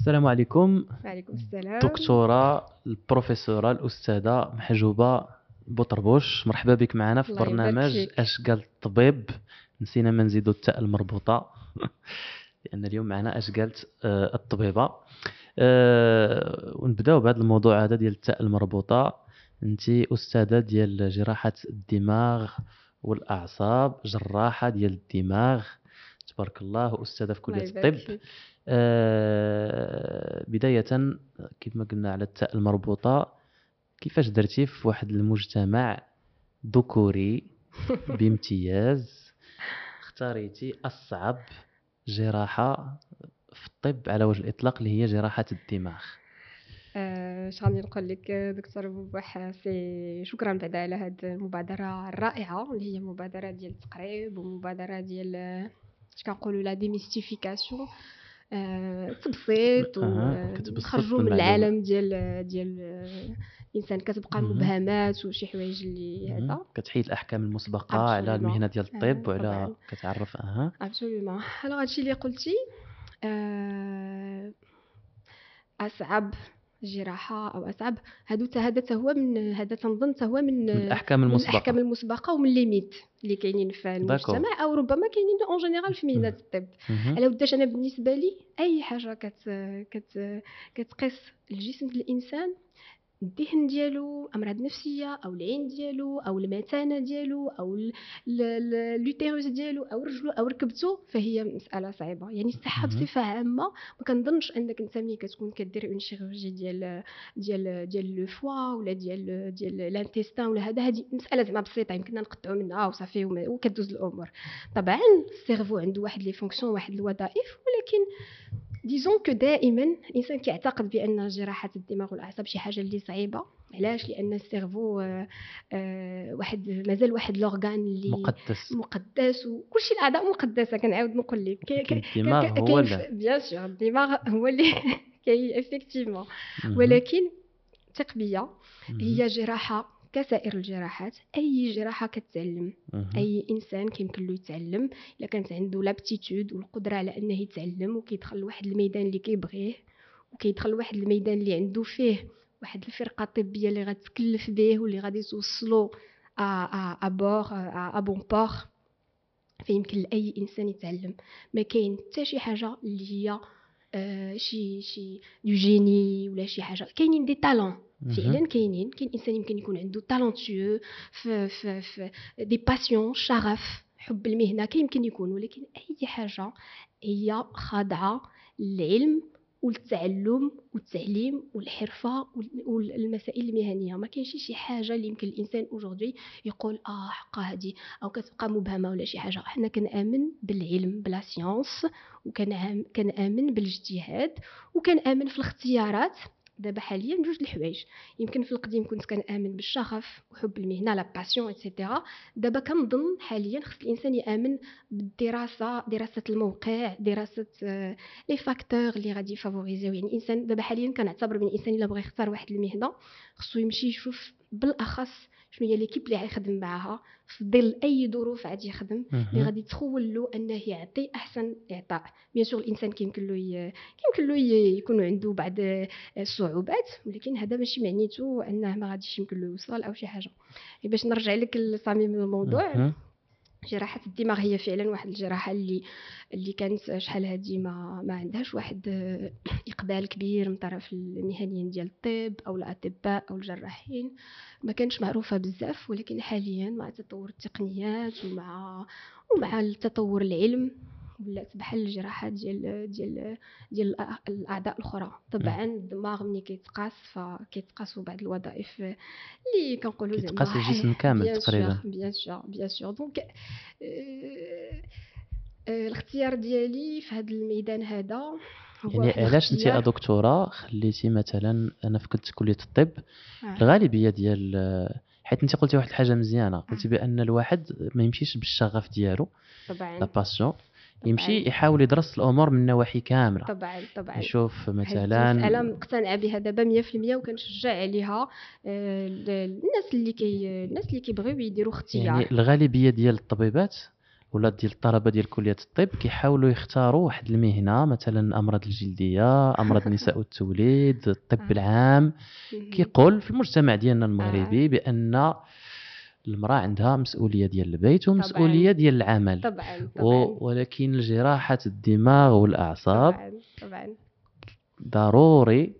السلام عليكم. وعليكم السلام. دكتورة البروفيسورة الأستاذة محجوبة بوطربوش مرحبا بك معنا في برنامج. اش قال الطبيب؟ نسينا ما نزيدو التاء المربوطة. لأن اليوم معنا اش قالت آه، الطبيبة. آه، ونبدأو بهذا الموضوع هذا ديال التاء المربوطة. أنت أستاذة ديال جراحة الدماغ والأعصاب جراحة ديال الدماغ. تبارك الله أستاذة في يبارك الطب. آه، بداية كيف ما قلنا على التاء المربوطة كيفاش درتي في واحد المجتمع ذكوري بامتياز؟ اختاريتي أصعب جراحة في الطب على وجه الإطلاق اللي هي جراحة الدماغ. آه، اش غادي نقول لك آه، دكتور بوباح سي شكرا بعدا على هذه المبادرة الرائعة اللي هي مبادرة ديال التقريب ومبادرة ديال آه، اش كنقولوا la démystification. تبسيط أها، كتبسط ونخرجوا من. العالم ديال ديال آه، الإنسان كتبقى. مبهمات وشي حوايج اللي هذا. كتحيد الأحكام المسبقة على. المهنة ديال الطب آه، وعلى. كتعرف أها absolument alors هادشي اللي قلتي آه، أصعب جراحة أو أصعب هادو هذا هو من هذا تنظن هو من من الأحكام من الأحكام المسبقة المسبقه ومن les mythes اللي كاينين في المجتمع أو ربما كاينين en général في مهنه الطب. على وداش أنا بالنسبة لي أي حاجة كت كت كتقيس الجسم الإنسان الذهن ديالو أمراض نفسية أو العين ديالو أو المثانه ديالو أو ال- ال- ال- utérus ديالو أو رجلو أو ركبته فهي مسألة صعيبة يعني الصحة. بصفة عامة ما كنظنش أنك أنت ملي كتكون كدير une chirurgie ديال ديال ديال le foie ولا ديال ديال l'intestin ولا هذا هذه مسألة زعما بسيطة يمكننا نقطعوا منها وصافي وما- وكدوز الأمور طبعا ال cerveau عنده واحد les fonctions واحد الوظائف ولكن disons que دائما الإنسان كيعتقد بأن جراحة الدماغ والأعصاب شي حاجة اللي صعيبة. علاش؟ لأن ال cerveau آه، آه، واحد مازال واحد l'organe اللي مقدس. مقدس وكلشي الأعضاء مقدسة. كنعاود نقول لك. الدماغ هو bien sûr الدماغ هو اللي كاين effectivement. ولكن مهم. هي جراحة كسائر الجراحات أي جراحة كتعلم. أي إنسان كيمكن له يتعلم إلا كانت عنده l'aptitude والقدرة على أنه يتعلم وكيدخل لواحد الميدان اللي كيبغيه وكيدخل لواحد الميدان اللي عنده فيه واحد الفرقة طبيه اللي غتكلف به واللي غادي توصلو آ آ port à bon port فيمكن لأي إنسان يتعلم ما كاين حتى شي حاجة اللي هي آه، شي شي de génie ولا شي حاجة كاينين des talents. فعلا كاينين كاين إنسان يمكن يكون عنده talentueux في في في des passions شغف حب المهنة كيمكن يكون ولكن أي حاجة هي خاضعه للعلم والتعلم والتعليم والحرفة وال- والمسائل المهنية. ما كاينش شي حاجة اللي يمكن الإنسان aujourd'hui يقول آه حقا هذه أو كتبقى مبهمة ولا شي حاجة. حنا كنآمن بالعلم ب la science وكنعم- كنآمن بالإجتهاد وكنآمن في الاختيارات. دابا حاليا جوج د الحوايج. يمكن في القديم كنت كنآمن بالشغف وحب المهنة la passion et cetera دابا كنظن حاليا خص الإنسان يآمن بالدراسة دراسة الموقع دراسة آه، les facteurs اللي غادي يفافوريزيو. يعني الإنسان دابا حاليا كنعتبر بأن الإنسان إلا بغى يختار واحد المهنة خصو يمشي يشوف بالأخص شنو هي l'équipe اللي غيخدم معاها في ظل أي ظروف غادي يخدم اللي. غادي تخول له أنه يعطي أحسن إعطاء بيان سور الإنسان كيمكن له ي... كيمكن له ي- يكون عنده بعض الصعوبات ولكن هذا ماشي معنيته أنه ما غاديش يمكن له يوصل أو شي حاجة باش نرجع لك لصميم الموضوع. جراحة الدماغ هي فعلا واحد الجراحة اللي اللي كانت شحال هادي ما ما عندهاش واحد آه، إقبال كبير من طرف المهنيين ديال الطب أو الأطباء أو الجراحين. ما كانش معروفة بزاف ولكن حاليا مع تطور التقنيات ومع ومع التطور العلم ولات بحال الجراحات ديال ديال ديال الأعضاء الأخرى طبعا الدماغ ملي كيتقاس فكيتقاسوا بعض الوظائف اللي كنقولوا زعما كيتقاس الجسم كامل تقريبا. bien sûr bien sûr donc الاختيار ديالي في هذا الميدان هذا يعني علاش انت دكتورة خليتي مثلا أنا في كنت كلية الطب آه. الغالبية ديال حيت انت قلتي واحد الحاجة مزيانة قلتي آه. بأن الواحد ما يمشيش بالشغف ديالو لا طبعا يمشي طبعاً. يحاول يدرس الأمور من نواحي كاملة طبعا طبعا يشوف مثلا المسألة مقتنعة بها دابا 100% وكنشجع عليها آه، الناس اللي كي الناس اللي كيبغيو يديروا اختيار يعني الغالبية ديال الطبيبات ولا ديال الطلبة ديال كلية الطب كيحاولوا يختاروا واحد المهنة مثلا أمراض الجلدية أمراض النساء والتوليد الطب آه. العام. كيقول في المجتمع ديالنا آه. المغربي بأن المرأة عندها مسؤولية ديال البيت ومسؤولية ديال العمل. طبعا طبعا. ولكن جراحة الدماغ والأعصاب طبعا طبعا. ضروري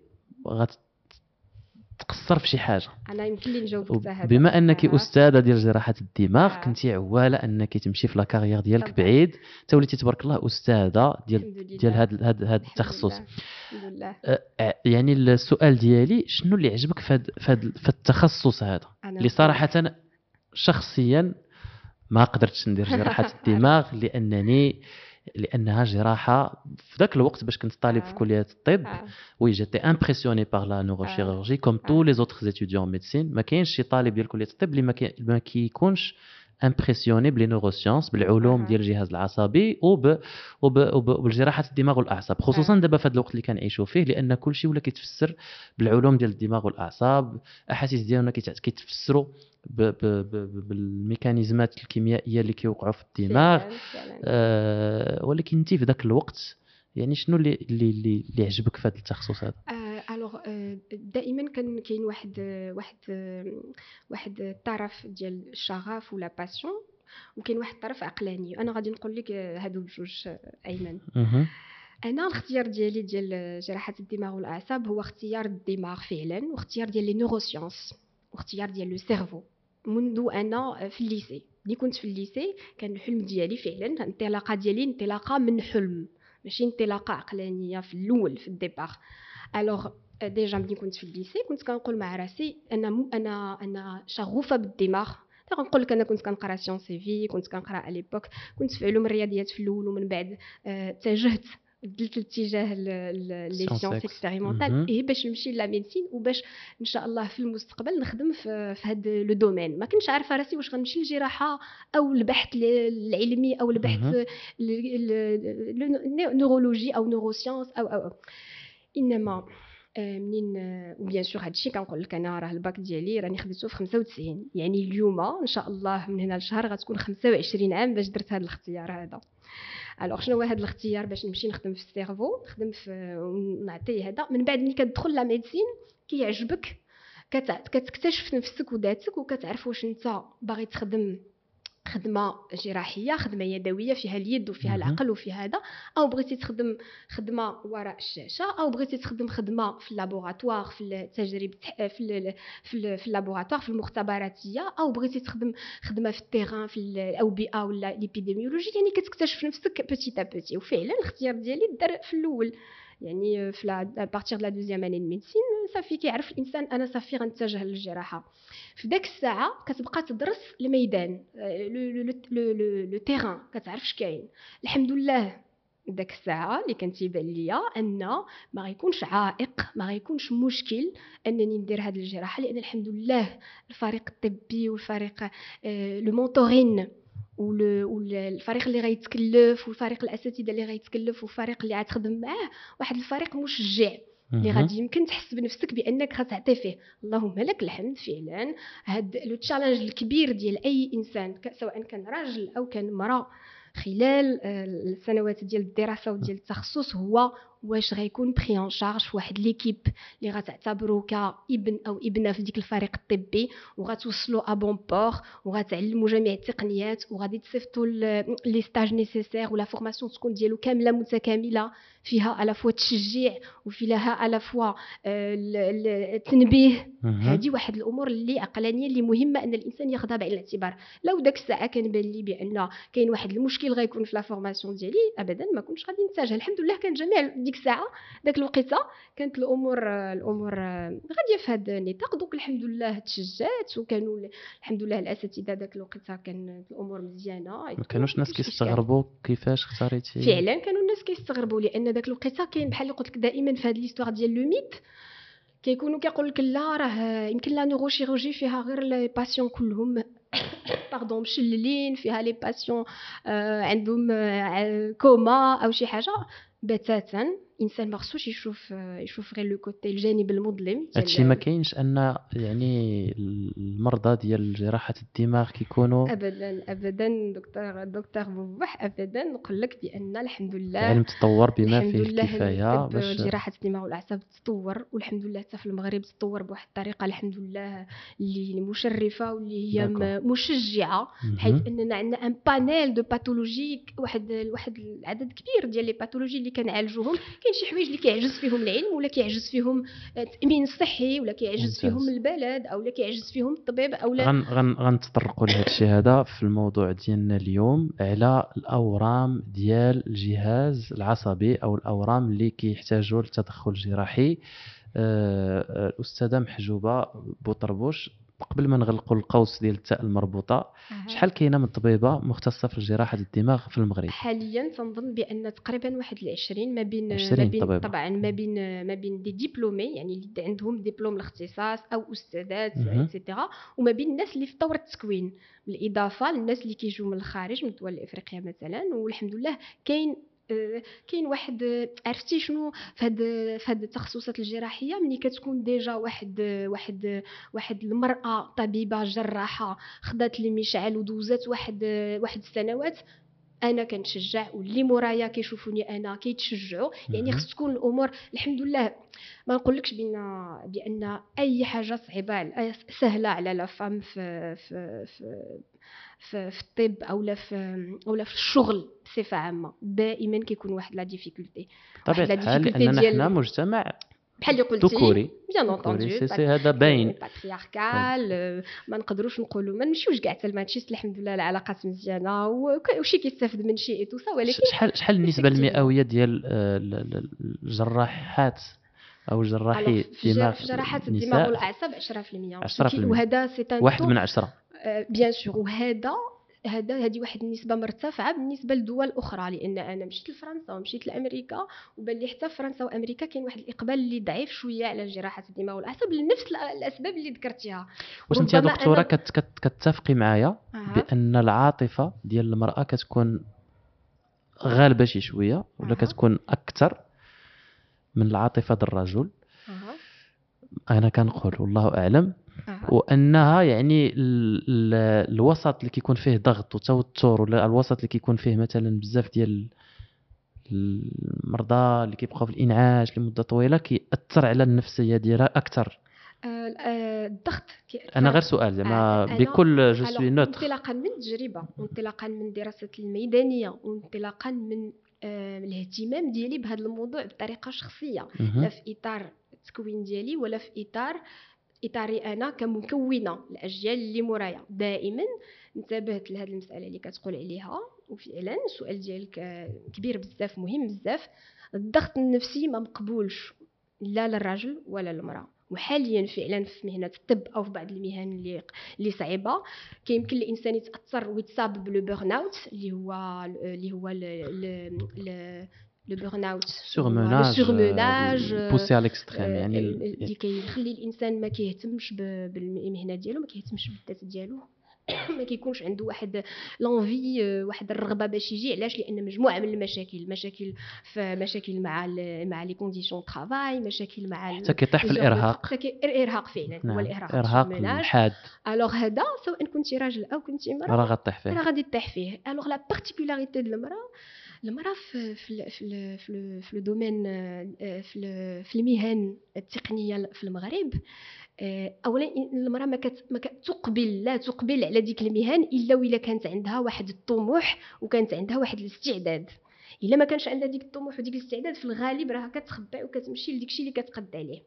غتقصر في شي حاجة. أنا يمكن لي نجاوبك هذا بما أنك آه. أستاذة ديال جراحة الدماغ آه. كنتي عواله أنك تمشي في لاكارير ديالك طبعاً. بعيد. حتى وليتي تبارك الله أستاذة ديال ديال هذا هذا التخصص. الحمد لله. أه، يعني السؤال ديالي شنو اللي عجبك في هذا التخصص هذا؟ اللي صراحة شخصيا ما قدرتش ندير جراحة الدماغ لانني لأنها جراحة في ذاك الوقت باش كنت طالب في آه. كلية الطب آه. oui جيتي impressionné par la neurochirurgie comme tous les autres étudiants médecine ما كاينش شي طالب ديال كلية الطب اللي ما كي- كيكونش impressionné ب les neurosciences بالعلوم. ديال الجهاز العصبي وب وب وب وبالجراحه الدماغ والأعصاب خصوصا آه. دابا في هذا الوقت اللي كنعيشوا فيه لأن كل شيء ولا كيتفسر بالعلوم ديال الدماغ والأعصاب الاحاسيس ديالنا كيتفسروا بالميكانيزمات الكيميائية اللي كيوقعوا في الدماغ. آه ولكن انت في ذاك الوقت يعني شنو اللي اللي اللي, اللي عجبك في هذا التخصص هذا alors آه، دائما كان كاين واحد واحد واحد الطرف ديال الشغف و la passion وكاين واحد الطرف عقلاني. أنا غادي نقول لك آه، هادو بجوج آه، أيمن. أنا الاختيار ديالي ديال جراحة الدماغ والأعصاب هو اختيار الدماغ فعلا واختيار ديال les neurosciences واختيار ديال le cerveau منذ أنا في ال lycée. ملي كنت في ال lycée كان الحلم ديالي فعلا الانطلاقه ديالي انطلاقة من حلم ماشي انطلاقة عقلانية في الأول في ال départ alors déjà ملي كنت في ال lycée كنت كنقول مع راسي أنا م... أنا أنا شغوفة بالدماغ غنقول لك أنا كنت كنقرأ sciences في كنت كنقرأ على les books كنت في علوم الرياضيات في الأول ومن بعد آه، اتجهت بدلت الاتجاه les sciences. expérimentales. إيه باش نمشي la médecine وباش إن شاء الله في المستقبل نخدم في في هذا le domaine ما كنتش عارفة راسي واش غنمشي للجراحة أو البحث العلمي أو. البحث النورولوجي أو neurosciences أو أو أو إنما آه، منين و bien sûr هادشي كنقول لك أنا راه الباك ديالي راني خديته في 95 يعني اليوم إن شاء الله من هنا لشهر غتكون 25 عام باش درت هذا الاختيار هذا. alors شنو هو هذا الاختيار باش نمشي نخدم في ال cerveau؟ نخدم في ونعطي هذا. من بعد ملي كتدخل la médecine كيعجبك كتكتشف نفسك وذاتك وكتعرف واش انت باغي تخدم خدمة جراحية خدمة يدوية فيها اليد وفيها. العقل وفيها هذا. أو بغيتي تخدم خدمة وراء الشاشة أو بغيتي تخدم خدمة في ال laboratoire في التجربه في في, في ال laboratoire في المختبراتية. أو بغيتي تخدم خدمة في ال terrain في الأوبئة ولا l'épidémiologie يعني كتكتشف نفسك petit à petit وفعلا الاختيار ديالي دار في الأول. يعني في là à partir la deuxième année médecine صافي كيعرف الانسان أنا صافي غنتجه للجراحة. في داك الساعة كتبقى تدرس الميدان آه، le le terrain كتعرف اش كاين. الحمد لله داك الساعة اللي كان تيبان ليا أن ما غيكونش عائق ما غيكونش مشكل أنني ندير هذه الجراحة لأن الحمد لله الفريق الطبي والفريق آه، le mentoring ول- والفريق اللي غيتكلف والفريق الاساتذه اللي غيتكلف والفريق اللي غتخدم معاه واحد الفريق مشجع اللي. غادي يمكن تحس بنفسك بانك غتعطي فيه اللهم لك الحمد فعلا هاد le challenge الكبير ديال اي انسان سواء كان راجل أو كان امراه خلال السنوات ديال الدراسه وديال التخصص هو واش غيكون pris en charge في واحد l'équipe اللي غتعتبرو كابن أو ابنة في ديك الفريق الطبي وغتوصلو à bon port وغتعلموا جميع التقنيات وغادي تصيفطوا ال- les stages nécessaires و la formation تكون ديالو كاملة متكاملة فيها à la fois تشجيع وفيها à la fois آه، ال- التنبيه. هذه واحد الأمور اللي عقلانية اللي مهمة أن الإنسان ياخذها بعين الاعتبار. لو داك الساعة كان بان لي بأن كاين واحد المشكل غيكون في لا فورماسيون ديالي ابدا ما كنتش غادي نتجه الحمد لله كان جميع ديك الساعة داك الوقيتة كانت الأمور الأمور غادية في هذا النطاق. دوك الحمد لله تشجعت وكانوا ال- الحمد لله الأساتذة داك الوقيتة كانت الأمور مزيانة. ما كانوش ناس مكانش إشكال. كيستغربوا كيفاش اختاريتي فعلا كانوا الناس كيستغربوا لأن داك الوقيتة كاين بحال اللي قلت لك دائما في هذه ليستوار ديال لو ميت. كيكونوا كيقول لك لا راه يمكن لا نوروشيروجي فيها غير لي باسيون كلهم. pardon مشللين فيها les patients آه عندهم آه كوما أو شي حاجة. بتاتا. الانسان ما خصوش يشوف يشوف غير le côté الجانب المظلم هادشي ما كاينش أن يعني المرضى ديال جراحة الدماغ كيكونوا ابدا ابدا دكتور دكتور بوح ابدا نقول لك بأن الحمد لله العلم تطور بما فيه الكفاية باش جراحة الدماغ والأعصاب تطور والحمد لله حتى في المغرب تطور بواحد الطريقة الحمد لله اللي مشرفة واللي هي مشجعة مهم. حيث أننا عندنا un panel de pathologies واحد واحد العدد كبير ديال les pathologies اللي كنعالجوهم كاين شي حوايج اللي كيعجز فيهم العلم ولا كيعجز فيهم التامين الصحي ولا كيعجز. فيهم البلد أو لا كيعجز فيهم الطبيب أو لا غن غن غنتطرقوا لهذا الشيء هذا في الموضوع ديالنا اليوم على الأورام ديال الجهاز العصبي أو الأورام اللي كيحتاجوا لتدخل جراحي آه، آه، الأستاذة محجوبة بوطربوش قبل ما نغلقوا القوس ديال التاء المربوطة شحال كاينة من طبيبة مختصة في جراحة الدماغ في المغرب حاليا تنظن بأن تقريبا واحد العشرين ما بين 20 ما بين طبيبة. طبعا ما بين ما بين des diplômées يعني اللي عندهم دبلوم الاختصاص أو أستاذات. et cetera وما بين الناس اللي في طور التكوين بالإضافة للناس اللي كيجوا من الخارج من دول افريقيا مثلا والحمد لله كاين كاين واحد عرفتي شنو في هاد في هاد التخصصات الجراحية ملي كتكون déjà واحد واحد واحد المرأة طبيبة جراحة خدات المشعل ودوزات واحد واحد السنوات أنا كنشجع واللي مورايا كيشوفوني أنا كيتشجعوا يعني. خص تكون الأمور الحمد لله ما نقولكش بأن بأن أي حاجة صعيبة سهلة à la femme في في في في, في الطب أو لا في أو لا في الشغل بصفة عامة. دائما كيكون واحد la difficulté بطبيعه الحال لاننا حنا مجتمع بحال اللي قلتي ذكوري. bien sûr هذا باين patriarcal آه، ما نقدروش نقولوا ما نمشيوش كاع حتى ال machistes الحمد لله العلاقات مزيانة وشي كيستافد من شي tout ça ولكن شحال شحال النسبة. المئويه ديال ال- ال- الجراحات أو جراحي الدماغ جراحات الدماغ والأعصاب 10% 10%. وهذا c'est واحد من عشرة. bien sûr وهذا هذا هذه واحد النسبة مرتفعة بالنسبة لدول أخرى لأن أنا مشيت لفرنسا ومشيت لأمريكا وبان لي حتى فرنسا وأمريكا كاين واحد الإقبال اللي ضعيف شوية على جراحة الدماغ والأعصاب لنفس الأسباب اللي ذكرتيها واش أنت دكتورة أنا- كت كت كتفقي معايا أها. بأن العاطفة ديال المرأة كتكون غالبة شي شوية ولا أها. كتكون أكثر من العاطفة ديال الرجل. أنا كنقول والله أعلم. وأنها يعني ال ال الوسط اللي كيكون فيه ضغط وتوتر ولا الوسط اللي كيكون فيه مثلا بزاف ديال المرضى اللي كيبقاو في الإنعاش لمدة طويلة كيأثر على النفسية ديالها أكثر. آه، آه، الضغط أنا غير سؤال زعما آه، بكل je suis neutre انطلاقا من التجربة وانطلاقا من الدراسه الميدانية وانطلاقا من الاهتمام ديالي بهذا الموضوع بطريقة شخصية. لا في إطار التكوين ديالي ولا في اطار إطاري أنا كمكونة الأجيال اللي مورايا. دائما انتبهت لهذه المسألة اللي كتقول عليها وفعلا السؤال ديالك كبير بزاف مهم بزاف. الضغط النفسي ما مقبولش لا للرجل ولا للمرأة. وحاليا فعلا في مهنة الطب أو في بعض المهن اللي اللي صعيبة كيمكن الإنسان يتأثر ويتصاب ب le burn out اللي هو اللي هو le burn out surmenage surmenage poussé à l'extrême يعني اللي كيخلي الإنسان ما كيهتمش بالمهنة ديالو ما كيهتمش بالذات ديالو. ما كيكونش عنده واحد l'envie واحد الرغبة باش يجي. علاش؟ لأن مجموعة من المشاكل مشاكل في مشاكل مع ال مع les conditions travail مشاكل مع حتى كيطيح في الإرهاق. الإرهاق فعلا هو نعم الإرهاق إرهاق. الحاد alors هذا سواء كنتي راجل أو كنتي مرأة راه غطيح فيه. راه غادي تطيح فيه. alors la particularité ديال المراه المراه في في le domaine في في المهن التقنيه في المغرب اولا المراه ما كت ما كتقبل لا تقبل على ديك المهن إلا وإلا كانت عندها واحد الطموح وكانت عندها واحد الاستعداد. إلا ما كانش عندها ديك الطموح وديك الاستعداد في الغالب راه كتخبع وكتمشي لديك الشيء اللي كتقد عليه.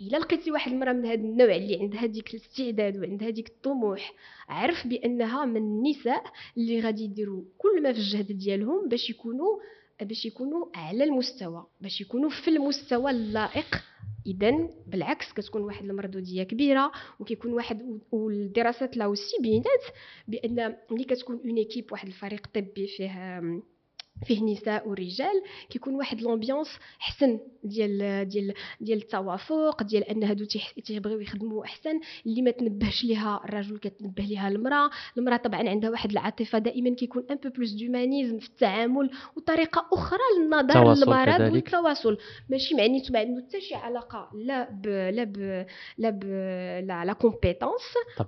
إلا لقيتي واحد المرأة من هذا النوع اللي عندها ديك الاستعداد وعندها ديك الطموح عرف بأنها من النساء اللي غادي يديروا كل ما في الجهد ديالهم باش يكونوا باش يكونوا على المستوى باش يكونوا في المستوى اللائق. اذا بالعكس كتكون واحد المردودية كبيرة وكيكون واحد والدراسات là aussi بينات بأن ملي كتكون une équipe واحد الفريق طبي فيه فيه نساء ورجال كيكون واحد l'ambiance حسن ديال ديال ديال التوافق ديال أن هادو تيبغيو يخدموا أحسن. اللي ما تنبهش ليها الرجل كتنبه ليها المرأة. المرأة طبعا عندها واحد العاطفة. دائما كيكون un peu plus d'humanisme في التعامل. وطريقة أخرى للنظر للمرض والتواصل. ماشي معنيتو ما عنده حتى شي علاقة لا ب لا ب لا ب la la compétence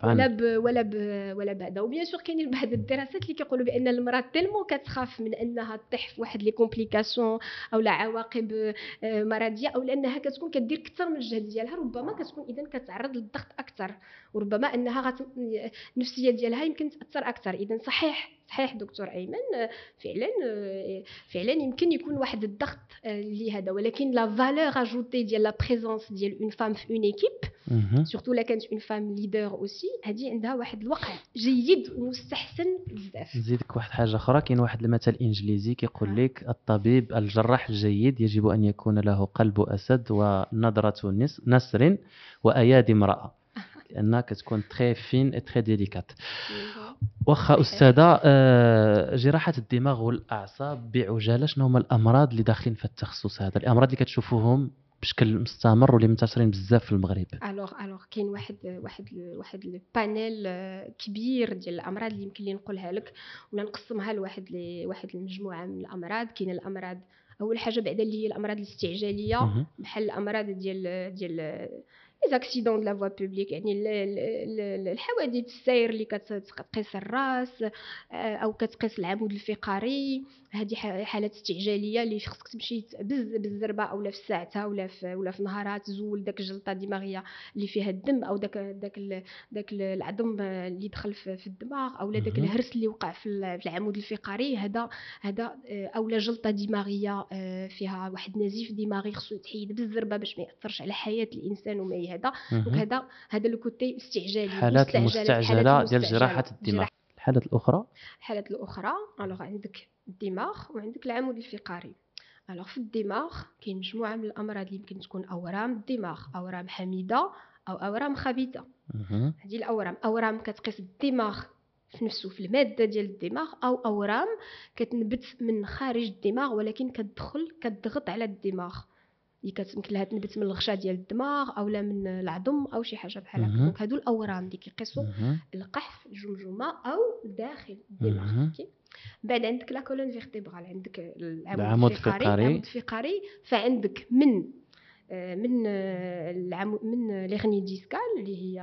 ولا ب ولا ب ولا بعدا و bien sûr كاينين بعض الدراسات اللي كيقولوا بأن المرأة tellement كتخاف من أنها طيح في واحد les complications أو لا عواقب آه، مرضية أو لأنها كتكون كدير أكثر من الجهد ديالها ربما كتكون اذا كتعرض للضغط أكثر وربما أنها غت... النفسية ديالها يمكن تأثر أكثر اذا صحيح صحيح دكتور أيمن فعلا فعلا يمكن يكون واحد الضغط لهذا ولكن la valeur ajoutée ديال la présence ديال une femme في une équipe surtout لا كانت une femme leader aussi هذه عندها واحد الوقع جيد ومستحسن بزاف. نزيدك واحد حاجة أخرى كاين واحد المثل انجليزي كيقول لك الطبيب الجراح الجيد يجب أن يكون له قلب أسد ونظرة نسر وأيادي امرأة لأنها كتكون très fine très délicate واخا أستاذة آه، جراحة الدماغ والأعصاب بعجالة شنو هما الأمراض اللي داخلين في التخصص هذا؟ الأمراض اللي كتشوفوهم بشكل مستمر واللي منتشرين بزاف في المغرب. alors alors كاين واحد واحد واحد ال panel آه، كبير ديال الأمراض اللي يمكن لي نقولها لك ولا نقسمها لواحد واحد المجموعة من الأمراض. كاين الأمراض أول حاجة بعدا اللي هي الأمراض الاستعجالية. بحال الأمراض ديال ديال accidents la voie publique يعني الحوادث السير اللي كتقيس الرأس آه، أو كتقيس العمود الفقري. هذه حالات استعجالية اللي خصك تمشي بالزربة أولا في ساعتها ولا في ولا في نهارها تزول داك الجلطة الدماغيه اللي فيها الدم أو داك داك داك العظم اللي دخل في الدماغ اولا داك الهرس اللي وقع في العمود الفقري. هذا هذا آه، أولا جلطة دماغية آه، فيها واحد نزيف دماغي خصو يتحيد بالزربة باش ما يأثرش على حياة الإنسان وما هذا. donc هذا هذا le côté استعجالي حالات المستعجله ديال جراحة الدماغ. الحالات الأخرى؟ الحالات الأخرى. alors عندك الدماغ وعندك العمود الفقري. alors في الدماغ كاين مجموعة من الأمراض اللي يمكن تكون أورام الدماغ أورام حميدة أو أورام خبيثة. هذه الأورام أورام كتقيس الدماغ في نفسه في المادة ديال الدماغ أو أورام كتنبت من خارج الدماغ ولكن كتدخل كتضغط على الدماغ. اللي كتمكن لها تنبت من الغشاء ديال الدماغ اولا من العظم أو شي حاجة بحال هكا. donc هادو الأورام اللي كيقيسوا القحف الجمجمة أو داخل الدماغ. بعد عندك la colonne vertébrale عندك العمود الفقري العمود الفقري. فعندك من من العمود من les hernies discales اللي هي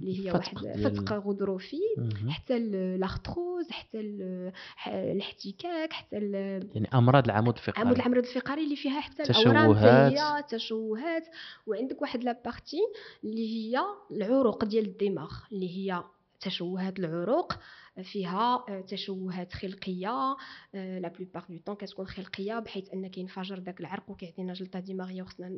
اللي هي واحد فتق غضروفي حتى l'arthrose حتى الاحتكاك حتى يعني أمراض العمود الفقري. امراض العمود الفقري اللي فيها حتى تشوهات. تشوهات. وعندك واحد la partie اللي هي العروق ديال الدماغ اللي هي تشوهات العروق. فيها آه، تشوهات خلقية la plupart du temps كتكون خلقية بحيث أن كينفجر داك العرق وكيعطينا جلطة دماغية وخصنا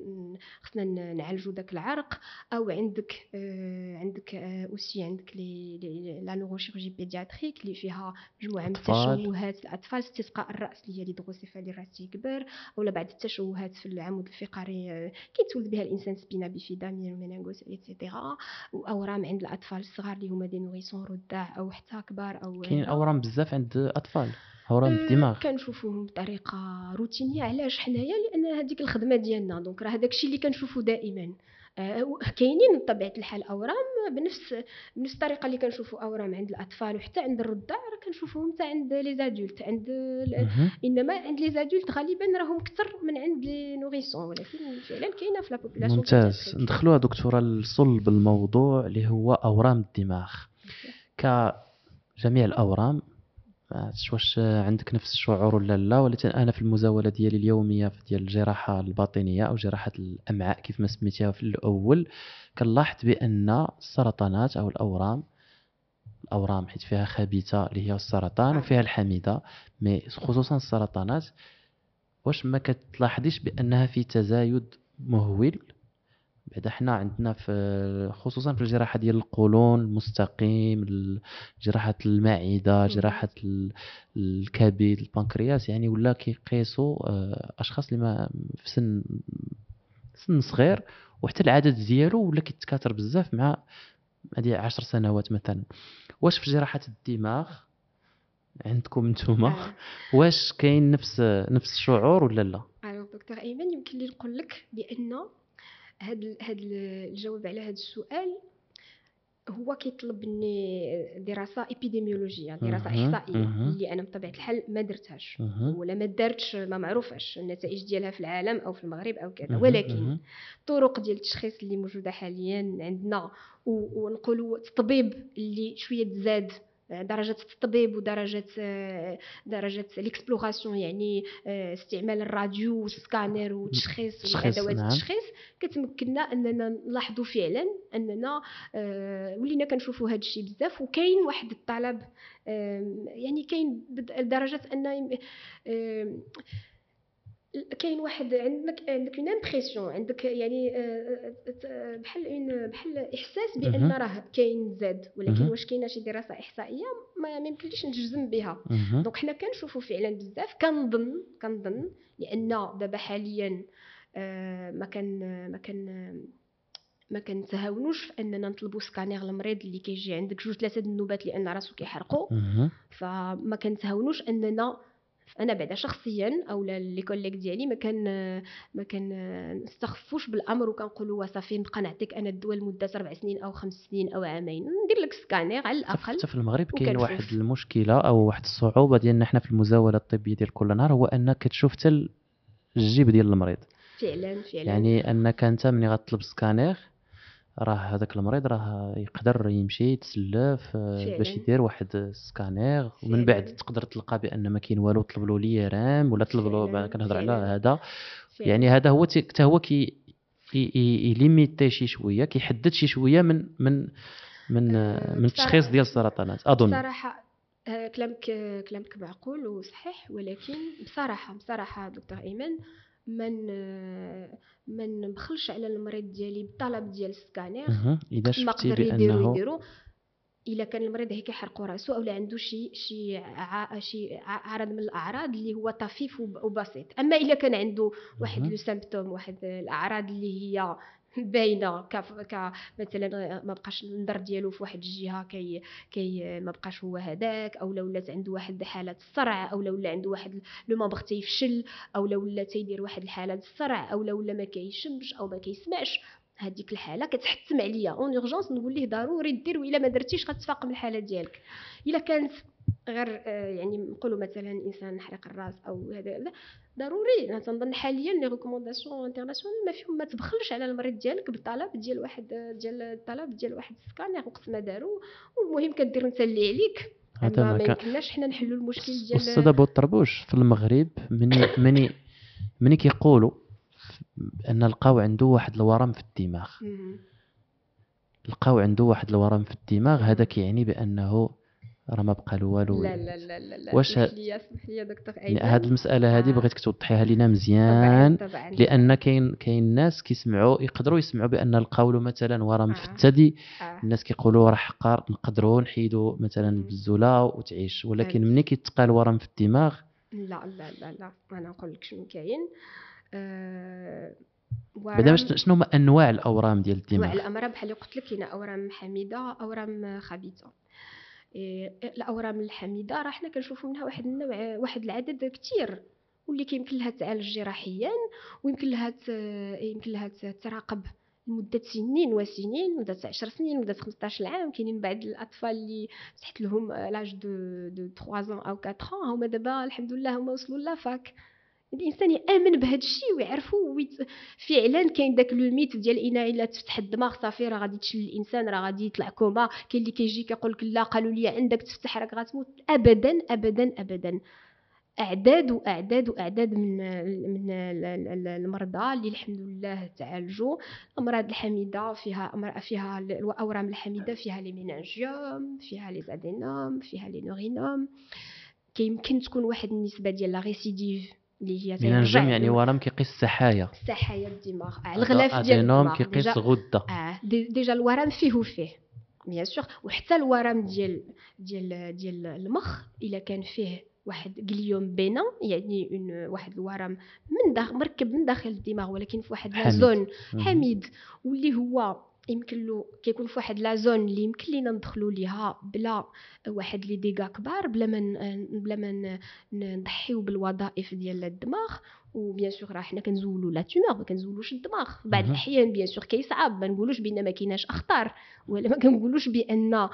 خصنا نعالجوا داك العرق. أو عندك آه، عندك aussi آه، عندك les la neurochirurgie pédiatrique اللي فيها مجموعه من التشوهات الأطفال استسقاء الرأس اللي هي l'hydrocéphalie الراس تيكبر. اولا بعد التشوهات في العمود الفقري كيتولد بها الإنسان spina bifida méningocèle et cetera واورام عند الأطفال الصغار اللي هما des nourrissons رضاع أو حتى كبار. الكبار أو كاين اورام بزاف عند الأطفال. أورام أه الدماغ. كنشوفوهم بطريقة روتينية. علاش حنايا؟ لأن هذيك الخدمة ديالنا. donc راه داكشي اللي كنشوفو دائما. أه كاينين بطبيعة الحال أورام بنفس بنفس الطريقة اللي كنشوفوا أورام عند الأطفال وحتى عند الرضع راه كنشوفوهم حتى عند les adultes. عند إنما عند les adultes غالبا راهم أكثر من عند les nourrissons ولكن فعلا كاينة في la population ممتاز. ندخلوها دكتورة لصلب الموضوع اللي هو أورام الدماغ. ك جميع الأورام. واش عندك نفس الشعور ولا لا؟ ولكن أنا في المزاولة ديالي اليومية ديال الجراحة الباطنية أو جراحة الأمعاء كيف ما سميتيها في الأول كنلاحظ بأن السرطانات أو الاورام الأورام حيت فيها خبيثة اللي هي السرطان وفيها الحميدة مي خصوصا السرطانات واش ما كتلاحظيش بأنها في تزايد مهول؟ بعدا حنا عندنا في خصوصا في الجراحة ديال القولون المستقيم جراحة المعدة جراحة الكبد البنكرياس يعني ولا كيقيسوا آه، أشخاص اللي ما في سن سن صغير وحتى العدد ديالو ولا كيتكاثر بزاف مع هذه عشر سنوات مثلا. واش في جراحة الدماغ؟ عندكم نتوما آه. واش كاين نفس نفس الشعور ولا لا؟ دكتور أيمن يمكن لي نقول لك بأن هاد هاد الجواب على هذا السؤال هو كيطلب مني دراسه ايبيديميولوجيه دراسة مهم، إحصائية. اللي أنا بطبيعة الحال ما درتهاش. ولا ما دارتش ما معروفاش النتائج ديالها في العالم أو في المغرب أو كذا ولكن. الطرق ديال التشخيص اللي موجودة حاليا عندنا ونقولوا التطبيب اللي شوية تزاد درجة التطبيب ودرجة درجة ال exploration يعني استعمال الراديو والسكانر وتشخيص تشخيص، ادوات نعم. التشخيص كتمكننا أننا نلاحظوا فعلا أننا ولينا كنشوفوا هذا الشيء بزاف وكاين واحد الطلب يعني كاين لدرجة أن كاين واحد عندك عندك une impression عندك يعني آه، آه، بحال une بحال إحساس بأن. راه كاين زاد ولكن. واش كاينة شي دراسة إحصائية ما يمكنليش نجزم بها. donc حنا كنشوفوا فعلا بزاف كنظن كنظن لأن دابا حاليا آه، ما كان ما كان ما كنتهاونوش في أننا نطلبوا سكانير المريض اللي كيجي عندك جوج ثلاثة النوبات لأن راسو كيحرقوا. فما كنتهاونوش أننا أنا بعدا شخصيا أو les collègues ديالي ما كان ما كان نستخفوش بالأمر وكنقولوا صافي نبقى نعطيك أنا الدواء لمده أربع سنين أو خمس سنين أو عامين. ندير لك سكانير على الأقل حتى في المغرب كاين. واحد المشكلة أو واحد الصعوبة ديالنا حنا في المزاولة الطبية ديال كل نهار هو أنك كتشوف حتى الجيب ديال المريض. فعلا فعلا. يعني أنك أنت ملي غطلب سكانير راه هذاك المريض راه يقدر يمشي يتسلف آه، فعلاً. باش يدير واحد سكانير ومن فعلاً. بعد تقدر تلقى بأن ما كاين والو طلب له l'IRM ولا طلب له فعلاً، كنهضر على فعلاً. هذا فعلاً. يعني هذا هو تي- حتى هو كي ي- ي- يليميتي شي شوية كيحدد شي شوية من من من آه، من التشخيص بصراحة- ديال السرطانات أظن بصراحة آه، كلامك كلامك معقول وصحيح ولكن بصراحة بصراحة دكتور أيمن من ما نبخلش على المريض ديالي بالطلب ديال السكانير. إذا شفتي بأنه يديرو إلا كان المريض هيك يحرقوا راسو أو عنده شي شي ع... شي عرض من الأعراض اللي هو طفيف وب- وبسيط أما إلا كان عنده واحد. لو سيمبتوم واحد الأعراض اللي هي باينة. ك... ك مثلا ما بقاش النظر ديالو في واحد الجهة كي كي ما بقاش هو هذاك أو ولات عنده واحد حالة الصرع أو ولا عنده واحد le membre تيفشل أو ولا تيدير واحد الحالة الصرع أو ولا ما كيشمش أو ما كيسمعش. هذيك الحالة كتحتم عليا. en urgence نقول ليه ضروري دير وإلا ما درتيش غتفاقم الحالة ديالك. إلا كانت غير آه، يعني نقولوا مثلا إنسان حرق الرأس أو هذا ضروري. أنا تنظن حاليا les recommandations internationales ما فيهم ما تبخلش على المريض ديالك بالطلب ديال واحد ديال الطلب ديال واحد السكانير وقت ما دارو. والمهم كدير نسلي عليك. هذا اما ما يمكنناش حنا نحلوا المشكل ديال والسيد ابو الطربوش في المغرب مني مني مني كيقولوا أن لقاو عنده واحد الورم في الدماغ. لقاو عنده واحد الورم في الدماغ هذا كيعني بأنه راه ما بقى له والو لا لا لا لا لا واش اسمح لي اسمح لي دكتور يعني ايمن هاد المسألة هذه آه. بغيتك توضحيها لينا مزيان طبعا لأن كاين كاين ناس كيسمعوا يقدروا يسمعوا بأن لقاو له مثلا ورم في آه. الثدي آه. الناس كيقولوا راه حقار نقدروا نحيدوا مثلا. البزوله وتعيش ولكن. ملي كيتقال ورم في الدماغ لا لا لا لا أنا نقول لك شنو كاين آه بعدا باش شنو هما أنواع الأورام ديال انواع الدماغ الامراض بحال اللي قلت لك كاينة أورام حميدة أورام خبيثة. إيه، الأورام الحميدة راه حنا كنشوفوا منها واحد النوع واحد العدد كتير واللي كيمكن لها تعالج جراحيا ويمكن لها يمكن لها تراقب لمدة سنين وسنين مدة 10 سنين مدة 15 عام. كاينين بعض الأطفال اللي تحت لهم l'âge de de 3 ans أو 4 ans هما دابا الحمد لله هما وصلوا la fac الإنسان يآمن بهذا الشيء ويت... فعلا كاين داك le mythe ديال ان إلا تفتح الدماغ صافي راه غادي تشل الإنسان راه غادي يطلع كوما. كاين اللي كيجي كيقول لك لا قالوا لي عندك تفتح راك غتموت. ابدا ابدا ابدا. أعداد وأعداد وأعداد من من ال- ال- المرضى اللي الحمد لله تعالجوا الامراض الحميدة فيها أمر- فيها ال- الاورام الحميدة فيها les méningiomes فيها les adénomes فيها les neurinomes كيمكن تكون واحد النسبة ديال la récidive اللي هي من الجم تيرجع يعني ورم كيقيس السحايا السحايا الدماغ آه، الغلاف ديال الدماغ كيقيس غدة آه دي- ديجا الورم فيه وفيه بيان سور وحتى الورم ديال ديال ديال المخ إلا كان فيه واحد جليوم بينا يعني اون واحد الورم من داخل مركب من داخل الدماغ ولكن في واحد لا. زون. حميد واللي هو يمكن له كيكون في واحد لا زون اللي يمكن لينا ندخلوا ليها بلا واحد لي ديغا كبار بلا ما بلا ما نضحيو بالوظائف ديال الدماغ. وبيان سور راه حنا كنزولوا لا تومور ما كنزولوش الدماغ. بعض الاحيان بيان سور كيصعب ما نقولوش بأن ما كايناش أخطار. ولا ما كنقولوش بأن